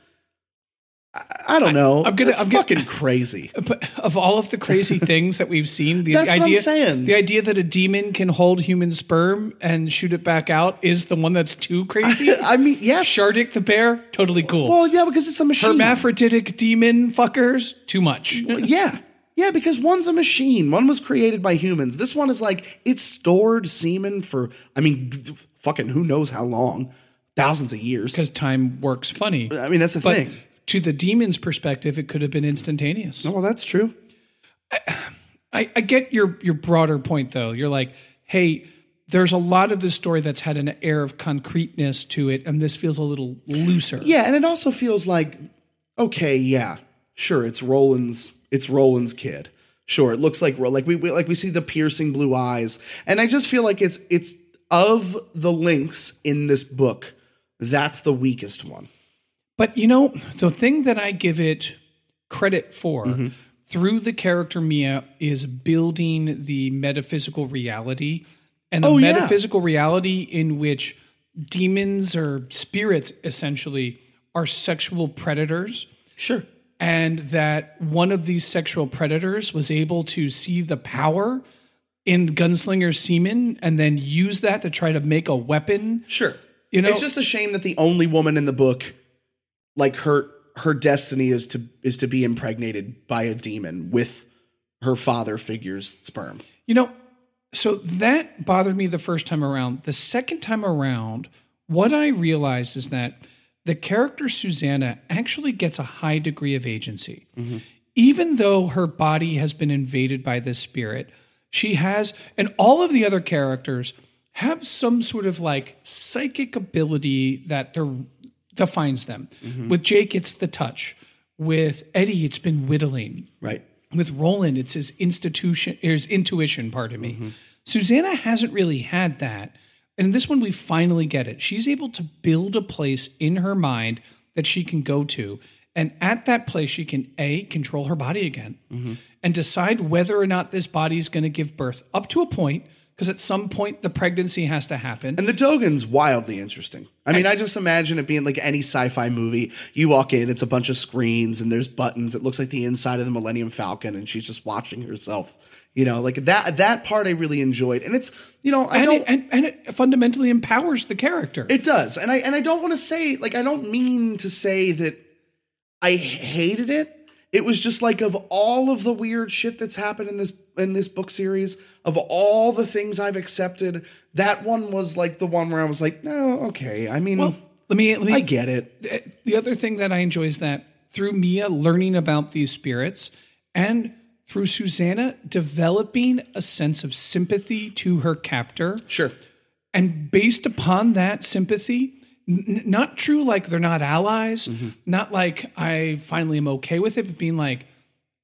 I, I don't know. I'm gonna- That's I'm gonna- fucking crazy. But of all of the crazy things that we've seen, the That's what I'm idea the idea that a demon can hold human sperm and shoot it back out is the one that's too crazy. I mean, yes. Shardik the bear, totally cool. Well, yeah, because it's a machine. Hermaphroditic demon fuckers, too much. yeah. Yeah, because one's a machine. One was created by humans. This one is like it's stored semen for I mean fucking who knows how long. Thousands of years. Because time works funny. I mean that's the But thing. To the demon's perspective, it could have been instantaneous. Well, that's true. I, I get your your broader point though. You're like, hey, there's a lot of this story that's had an air of concreteness to it, and this feels a little looser. Yeah, and it also feels like, okay, yeah, sure, it's Roland's, it's Roland's kid. Sure, it looks like like we, we like we see the piercing blue eyes, and I just feel like it's it's of the links in this book, that's the weakest one. But you know, the thing that I give it credit for Mm-hmm. through the character Mia is building the metaphysical reality and the Oh, yeah. metaphysical reality in which demons or spirits essentially are sexual predators. Sure. and that one of these sexual predators was able to see the power in gunslinger semen and then use that to try to make a weapon. Sure. You know- it's just a shame that the only woman in the book, like her her destiny is to is to be impregnated by a demon with her father figure's sperm. You know, so that bothered me the first time around. The second time around, what I realized is that the character Susannah actually gets a high degree of agency. Mm-hmm. Even though her body has been invaded by this spirit, she has, and all of the other characters have some sort of like psychic ability that they're, defines them. Mm-hmm. With Jake, it's the touch. With Eddie, it's been whittling Right. with Roland, it's his institution, his intuition. Pardon me. Mm-hmm. Susannah hasn't really had that, and in this one we finally get it. She's able to build a place in her mind that she can go to, and at that place she can a control her body again, mm-hmm. and decide whether or not this body is going to give birth up to a point. Because at some point the pregnancy has to happen. And the Dogan's wildly interesting. I mean, I just imagine it being like any sci-fi movie. You walk in, it's a bunch of screens and there's buttons. It looks like the inside of the Millennium Falcon, and she's just watching herself. You know, like that. That part I really enjoyed, and it's you know I and, don't. it, and, and it fundamentally empowers the character. It does, and I and I don't want to say like I don't mean to say that I hated it. It was just like of all of the weird shit that's happened in this in this book series, of all the things I've accepted, that one was like the one where I was like, no, okay. I mean, well, let me let me I get it. Eh, the other thing that I enjoy is that through Mia learning about these spirits and through Susannah developing a sense of sympathy to her captor. Sure. And based upon that sympathy, n- not true like they're not allies, mm-hmm. not like I finally am okay with it, but being like,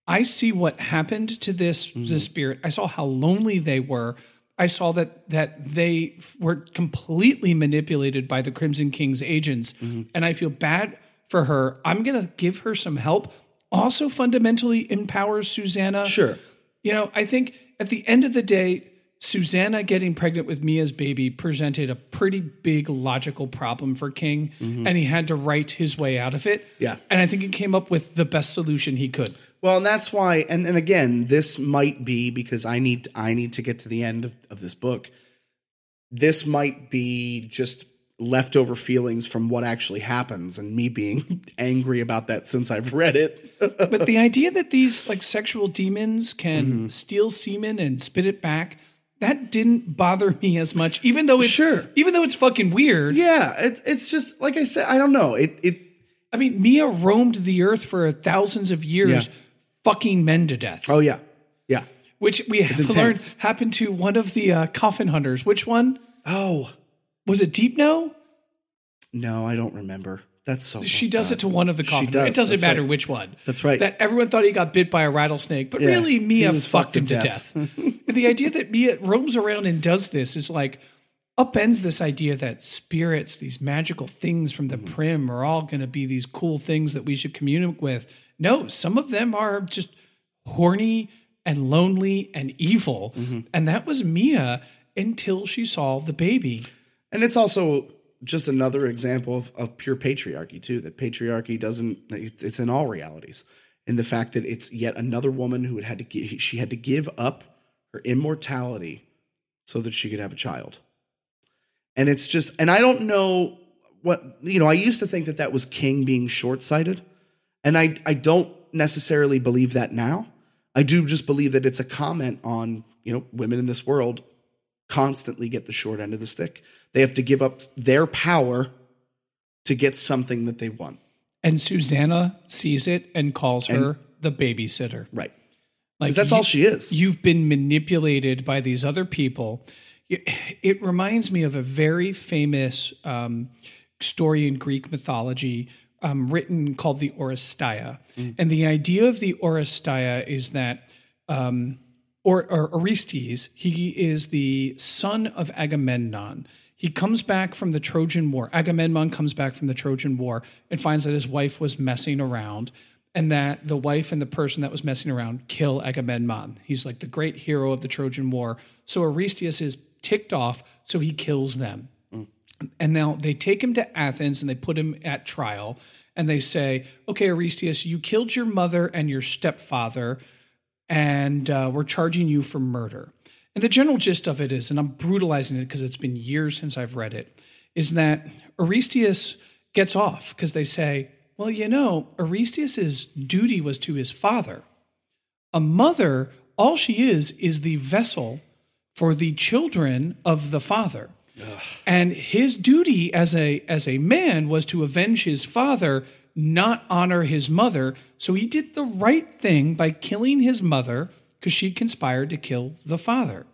I see what happened to this mm-hmm. this spirit. I saw how lonely they were. I saw that that they f- were completely manipulated by the Crimson King's agents, mm-hmm. and I feel bad for her. I'm gonna give her some help. Also, fundamentally empowers Susannah. Sure. You know, I think at the end of the day, Susannah getting pregnant with Mia's baby presented a pretty big logical problem for King, and he had to write his way out of it. Yeah. And I think he came up with the best solution he could. Well, and that's why, and, and again, this might be because I need I need to get to the end of, of this book. This might be just leftover feelings from what actually happens, and me being angry about that since I've read it. But the idea that these like sexual demons can Mm-hmm. steal semen and spit it back, that didn't bother me as much, even though it's Sure. even though it's fucking weird. yeah, it, it's just like I said. I don't know. It it I mean, Mia roamed the earth for thousands of years, Yeah. fucking men to death. oh yeah yeah which we have intense. learned happened to one of the uh, coffin hunters. Which one? oh Was it Deep No? No, I don't remember. That's so. She does it to one of the coffin. does, It doesn't that's matter right. which one. That's right. That everyone thought he got bit by a rattlesnake, but Yeah, really Mia fucked fucked him to to death. death. and the idea that Mia roams around and does this is like upends this idea that spirits, these magical things from Mm-hmm. the prim, are all going to be these cool things that we should communicate with. No, some of them are just horny and lonely and evil. Mm-hmm. And that was Mia until she saw the baby. And it's also just another example of, of pure patriarchy too. That patriarchy doesn't. It's in all realities. In the fact that it's yet another woman who had to give, she had to give up her immortality so that she could have a child. And it's just, and I don't know what you know. I used to think that that was King being short sighted, and I I don't necessarily believe that now. I do just believe that it's a comment on you know women in this world constantly get the short end of the stick. They have to give up their power to get something that they want. And Susannah sees it and calls her the babysitter. Right. Like that's you- all she is. You've been manipulated by these other people. It, it reminds me of a very famous um, story in Greek mythology um, written called the Oresteia. Mm. And the idea of the Oresteia is that, um, or, or Orestes, he is the son of Agamemnon. He comes back from the Trojan War. Agamemnon comes back from the Trojan War and finds that his wife was messing around and that the wife and the person that was messing around kill Agamemnon. He's like the great hero of the Trojan War. So Orestes is ticked off, so he kills them. And now they take him to Athens and they put him at trial. And they say, okay, Orestes, you killed your mother and your stepfather, and uh, we're charging you for murder. And the general gist of it is, and I'm brutalizing it because it's been years since I've read it, is that Orestes gets off because they say, well, you know, Orestes' duty was to his father. A mother, all she is, is the vessel for the children of the father. And his duty as a as a man was to avenge his father, not honor his mother. So he did the right thing by killing his mother because she conspired to kill the father.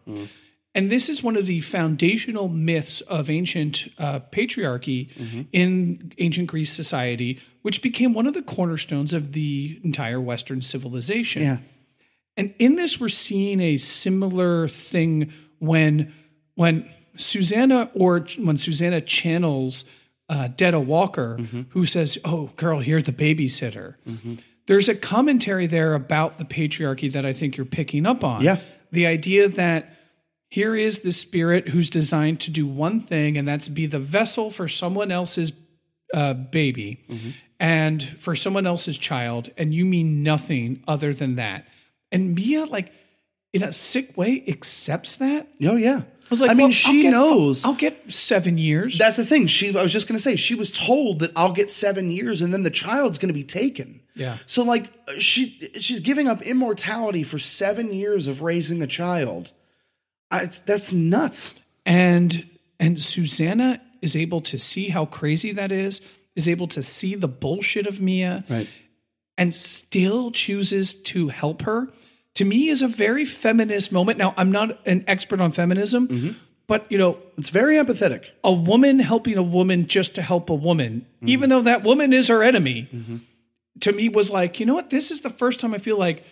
And this is one of the foundational myths of ancient uh, patriarchy in ancient Greece society, which became one of the cornerstones of the entire Western civilization. Yeah. And in this, we're seeing a similar thing when when Susannah or when Susannah channels uh, Detta Walker, Mm-hmm. who says, "Oh, girl, you're the babysitter." There's a commentary there about the patriarchy that I think you're picking up on. Yeah. the idea that here is the spirit who's designed to do one thing, and that's be the vessel for someone else's uh, baby and for someone else's child, and you mean nothing other than that. And Mia, like, in a sick way, accepts that. Oh yeah. I was like, I mean, well, I'll she get- knows. I'll get seven years. That's the thing. She, I was just going to say, she was told that I'll get seven years, and then the child's going to be taken. Yeah. So like, she she's giving up immortality for seven years of raising a child. I, that's nuts. and and Susannah is able to see how crazy that is, is able to see the bullshit of Mia, Right. and still chooses to help her. To me, is a very feminist moment. Now, I'm not an expert on feminism, Mm-hmm. but you know, It's very empathetic. a woman helping a woman just to help a woman, mm-hmm. even though that woman is her enemy, mm-hmm. to me was like, you know what? This is the first time I feel like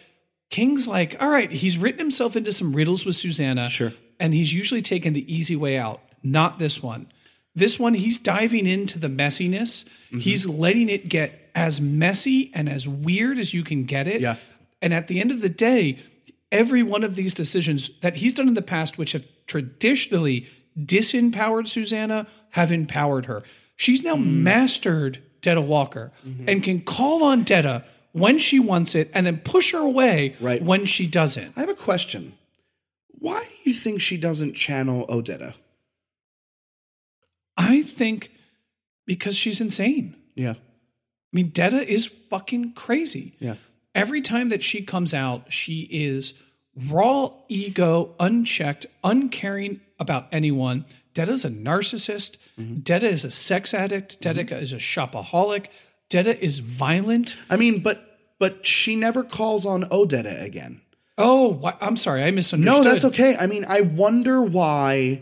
King's like, all right, he's written himself into some riddles with Susannah. Sure. And he's usually taken the easy way out, not this one. This one, he's diving into the messiness. Mm-hmm. He's letting it get as messy and as weird as you can get it. Yeah. And at the end of the day, every one of these decisions that he's done in the past, which have traditionally disempowered Susannah, have empowered her. She's now mm. mastered Detta Walker mm-hmm. and can call on Detta when she wants it and then push her away Right. when she doesn't. I have a question. Why do you think she doesn't channel Odetta? I think because she's insane. Yeah. I mean, Detta is fucking crazy. Yeah. Every time that she comes out, she is raw ego, unchecked, uncaring about anyone. Detta's a narcissist. Mm-hmm. Detta is a sex addict. Detta mm-hmm. is a shopaholic. Detta is violent. I mean, but but she never calls on Odetta again. Oh, I'm sorry, I misunderstood. No, that's okay. I mean, I wonder why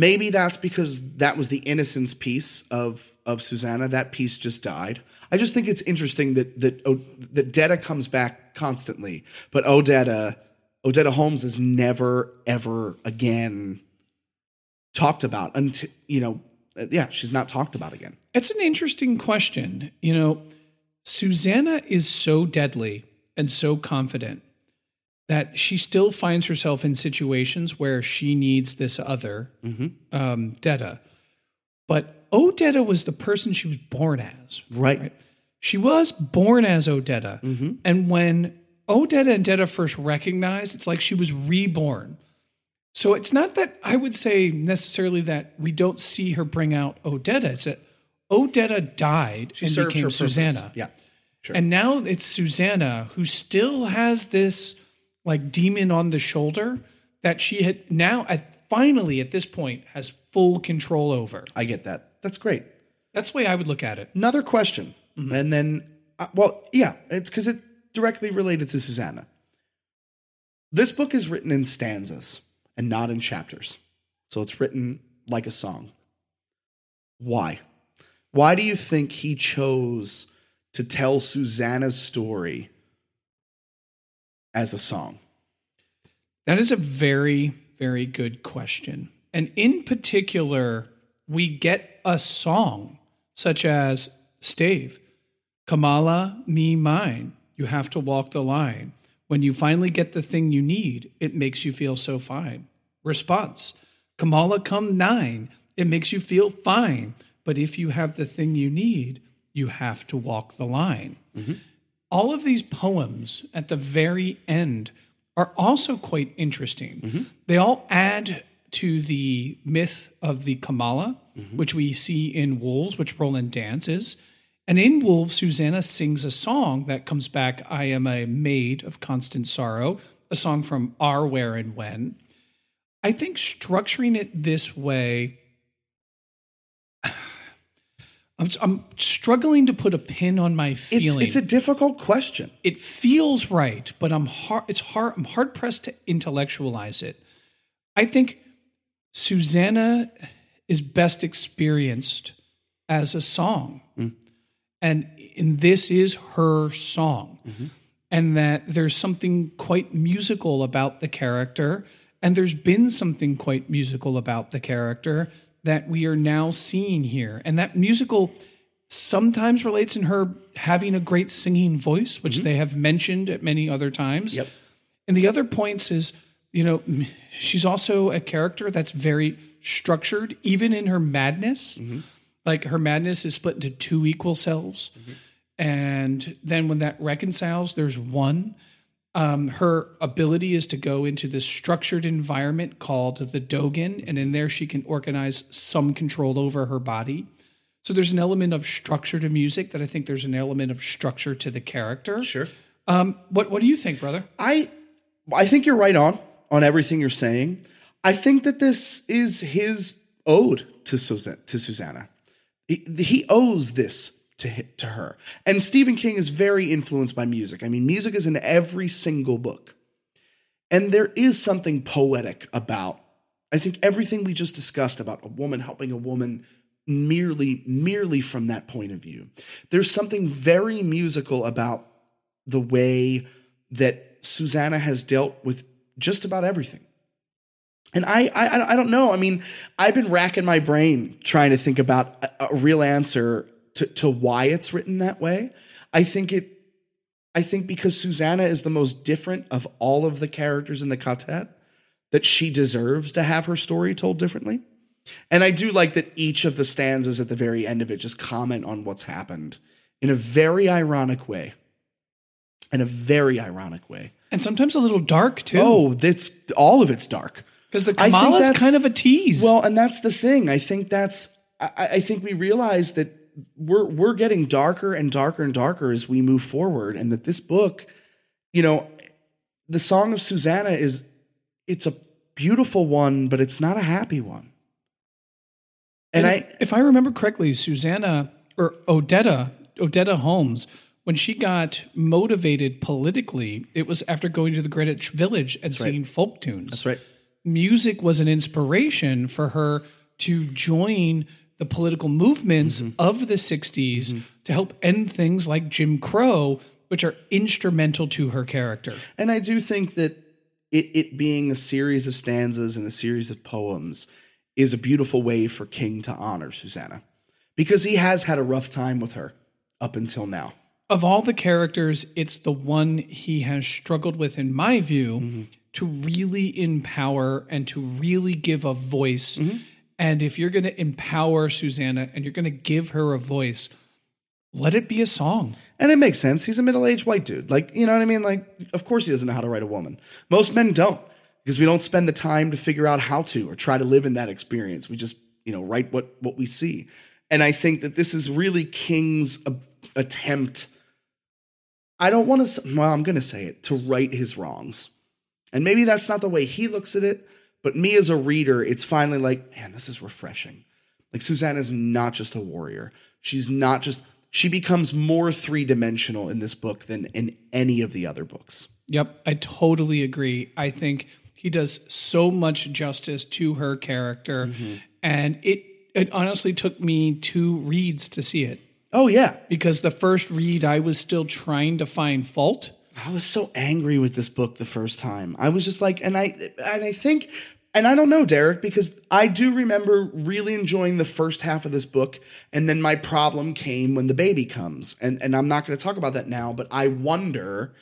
Maybe that's because that was the innocence piece of of Susannah. That piece just died. I just think it's interesting that that that Detta comes back constantly, but Odetta Odetta Holmes is never ever again talked about until you know. uh, Yeah, she's not talked about again. It's an interesting question. You know, Susannah is so deadly and so confident that she still finds herself in situations where she needs this other, um, Detta. But Odetta was the person she was born as. Right. She was born as Odetta. Mm-hmm. And when Odetta and Detta first recognized, it's like she was reborn. So it's not that I would say necessarily that we don't see her bring out Odetta. It's that Odetta died She and became. Susannah. Yeah. Sure. And now it's Susannah who still has this like demon on the shoulder that she had now at finally at this point has full control over. I get that. That's great. That's the way I would look at it. Another question, and then, uh, well, yeah, it's because it directly related to Susannah. This book is written in stanzas and not in chapters, so it's written like a song. Why? Why do you think he chose to tell Susannah's story as a song? That is a very, very good question. And in particular, we get a song such as Stave, Commala, me, mine. You have to walk the line. When you finally get the thing you need, it makes you feel so fine. Response Commala, come nine. It makes you feel fine. But if you have the thing you need, you have to walk the line. Mm-hmm. All of these poems at the very end are also quite interesting. Mm-hmm. They all add to the myth of the Commala, Mm-hmm. which we see in Wolves, which Roland dances. And in Wolves, Susannah sings a song that comes back I am a maid of constant sorrow, a song from Our Where and When. I think structuring it this way, I'm, I'm struggling to put a pin on my It's, feeling it's a difficult question. it feels right, but I'm hard. It's hard. I'm hard pressed to intellectualize it. I think Susannah is best experienced as a song, mm-hmm. and and this is her song, mm-hmm. and that there's something quite musical about the character, and there's been something quite musical about the character that we are now seeing here, and that musical sometimes relates in her having a great singing voice, which mm-hmm. they have mentioned at many other times. Yep. And the other points is, you know, she's also a character that's very structured, even in her madness. Like her madness is split into two equal selves. And then when that reconciles, there's one. Um, her ability is to go into this structured environment called the Dogan, and in there she can organize some control over her body. So there's an element of structure to music that I think there's an element of structure to the character. Sure. Um, what What do you think, brother? I I think you're right on on everything you're saying. I think that this is his ode to Susan, to Susannah. He, he owes this to to her. And Stephen King is very influenced by music. I mean, music is in every single book. And there is something poetic about I think everything we just discussed about a woman helping a woman merely merely from that point of view. There's something very musical about the way that Susannah has dealt with just about everything. And I, I, I don't know. I mean, I've been racking my brain trying to think about a, a real answer to, to why it's written that way. I think it, I think because Susannah is the most different of all of the characters in the quartet, that she deserves to have her story told differently. And I do like that each of the stanzas at the very end of it just comment on what's happened in a very ironic way. In a very ironic way. And sometimes a little dark too. Oh, that's all of it's dark. Because the I think Commala's kind of a tease. Well, and that's the thing. I think that's I, I think we realize that we're we're getting darker and darker and darker as we move forward, and that this book, you know, the Song of Susannah is it's a beautiful one, but it's not a happy one. And, And I if, if I remember correctly, Susannah or Odetta, Odetta Holmes, when she got motivated politically, it was after going to the Greenwich Village and singing folk tunes. that's right. Music was an inspiration for her to join the political movements mm-hmm. of the 60s mm-hmm. to help end things like Jim Crow, which are instrumental to her character. And I do think that it, it being a series of stanzas and a series of poems is a beautiful way for King to honor Susannah because he has had a rough time with her up until now. Of all the characters, it's the one he has struggled with, in my view, mm-hmm. To really empower and to really give a voice. Mm-hmm. And if you're going to empower Susannah and you're going to give her a voice, let it be a song. And it makes sense. He's a middle aged white dude. Like, you know what I mean? Like, of course he doesn't know how to write a woman. Most men don't because we don't spend the time to figure out how to or try to live in that experience. We just, you know, write what, what we see. And I think that this is really King's a- attempt. I don't want to, well, I'm going to say it, to right his wrongs. And maybe that's not the way he looks at it, but me as a reader, it's finally like, man, this is refreshing. Like Susannah's not just a warrior. She's not just she becomes more three-dimensional in this book than in any of the other books. Yep, I totally agree. I think he does so much justice to her character, mm-hmm. and it it honestly took me two reads to see it Oh yeah. because the first read I was still trying to find fault. I was so angry with this book the first time. I was just like and I and I think and I don't know, Derek, because I do remember really enjoying the first half of this book, and then my problem came when the baby comes. And and I'm not going to talk about that now, but I wonder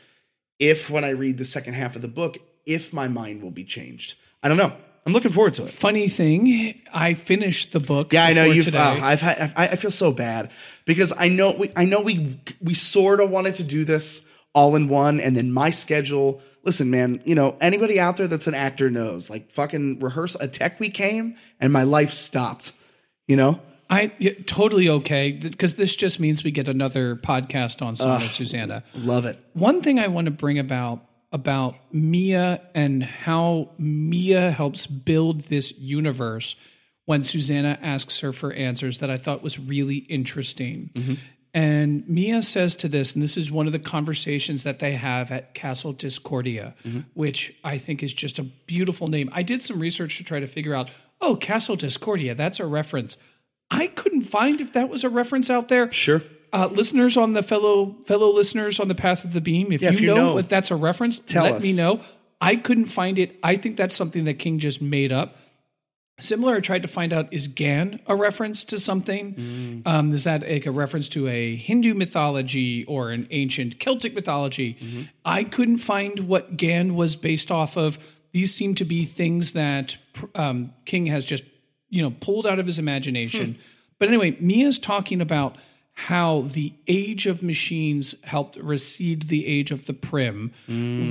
if when I read the second half of the book, if my mind will be changed. I don't know. I'm looking forward to it. Funny thing, I finished the book. Yeah, I know you've. Uh, I've had. I, I feel so bad because I know we. I know we. We sort of wanted to do this all in one, and then my schedule. Listen, man. You know anybody out there that's an actor knows. Like fucking rehearse A tech week came, and my life stopped. You know. I yeah, totally okay because this just means we get another podcast on Song of Susannah. Love it. One thing I want to bring about about Mia and how Mia helps build this universe when Susannah asks her for answers that I thought was really interesting. Mm-hmm. And Mia says to this, and this is one of the conversations that they have at Castle Discordia, which I think is just a beautiful name. I did some research to try to figure out, oh, Castle Discordia, that's a reference. I couldn't find if that was a reference out there Sure. uh, listeners on the fellow fellow listeners on the path of the beam if, Yeah, you, if you know, know, what that's a reference tell let us. me know i couldn't find it i think that's something that king just made up similar i tried to find out is gan a reference to something Mm. um, is that like a reference to a hindu mythology or an ancient celtic mythology Mm-hmm. i couldn't find what gan was based off of these seem to be things that um, king has just you know pulled out of his imagination Hmm. but anyway mia's talking about how the age of machines helped recede the age of the prim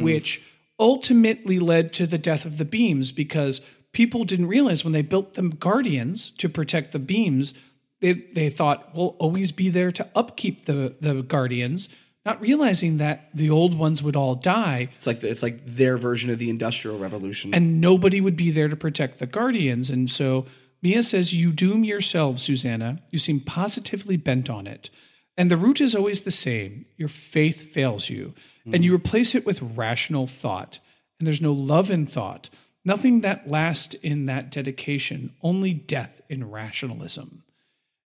which ultimately led to the death of the beams because people didn't realize when they built them guardians to protect the beams they, they thought we'll always be there to upkeep the, the guardians not realizing that the old ones would all die It's like the, it's like their version of the Industrial Revolution. and nobody would be there to protect the guardians. And so Mia says, You doom yourself, Susannah. You seem positively bent on it. And the root is always the same your faith fails you, and mm. you replace it with rational thought. And there's no love in thought, nothing that lasts in that dedication, only death in rationalism.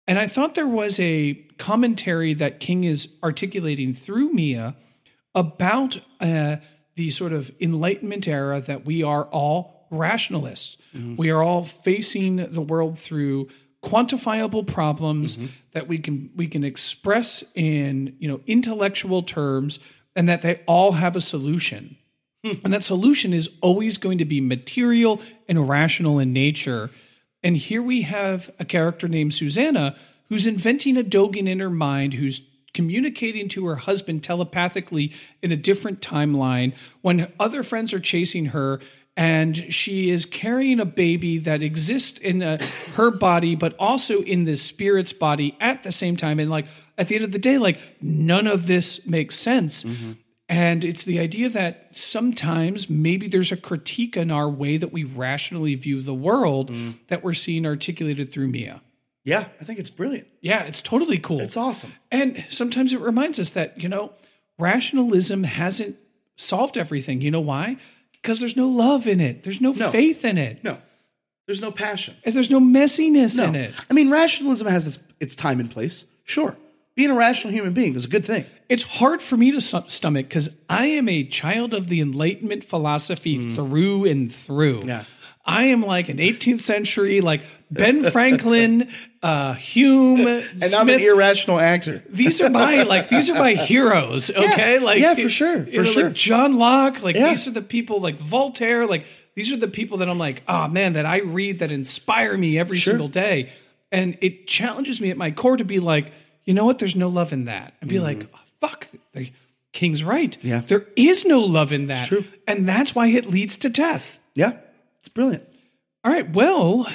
And I thought there was a commentary that King is articulating through Mia about uh, the sort of Enlightenment era that we are all rationalists. We are all facing the world through quantifiable problems that we can we can express in you know intellectual terms, and that they all have a solution. And that solution is always going to be material and rational in nature. And here we have a character named Susannah who's inventing a Dogan in her mind, who's communicating to her husband telepathically in a different timeline when other friends are chasing her. And she is carrying a baby that exists in uh her body, but also in this spirit's body at the same time. And like at the end of the day, like none of this makes sense. And it's the idea that sometimes maybe there's a critique in our way that we rationally view the world mm. that we're seeing articulated through Mia. yeah, I think it's brilliant. Yeah, it's totally cool. It's awesome. and sometimes it reminds us that, you know, rationalism hasn't solved everything. You know why? Because there's no love in it. There's no, No. faith in it. No, there's no passion. And there's no messiness No. in it. I mean, rationalism has its, its time and place. Sure. Being a rational human being is a good thing. It's hard for me to stomach because I am a child of the Enlightenment philosophy through and through. Mm. Yeah. I am like an 18th century, like Ben Franklin, uh, Hume, And Smith. I'm an irrational actor. these are my like these are my heroes. Okay, like yeah, for sure, you for know, sure. Like John Locke, like Yeah. these are the people like Voltaire, like these are the people that I'm like, oh man, that I read that inspire me every Sure. single day, and it challenges me at my core to be like, you know what? There's no love in that, and be like, oh, fuck, the King's right. Yeah. there is no love in that, true. and that's why it leads to death. Yeah, it's brilliant. All right, well,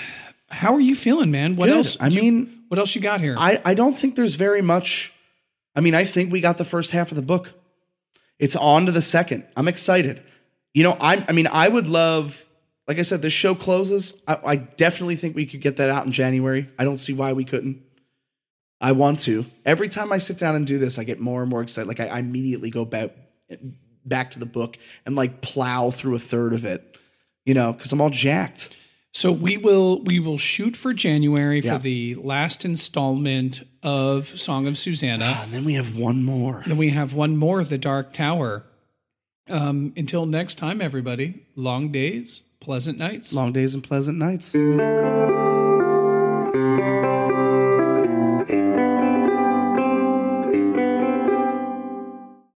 how are you feeling, man? What Good. else? I mean, what else you got here? I, I don't think there's very much. I mean, I think we got the first half of the book. It's on to the second. I'm excited. You know, I'm. I mean, I would love. Like I said, this show closes. I, I definitely think we could get that out in January. I don't see why we couldn't. I want to. Every time I sit down and do this, I get more and more excited. Like I, I immediately go back back to the book and like plow through a third of it. You know, because I'm all jacked. So we will we will shoot for January Yeah. for the last installment of Song of Susannah. And then we have one more. Then we have one more, The Dark Tower. Um, until next time, everybody. Long days, pleasant nights. Long days and pleasant nights.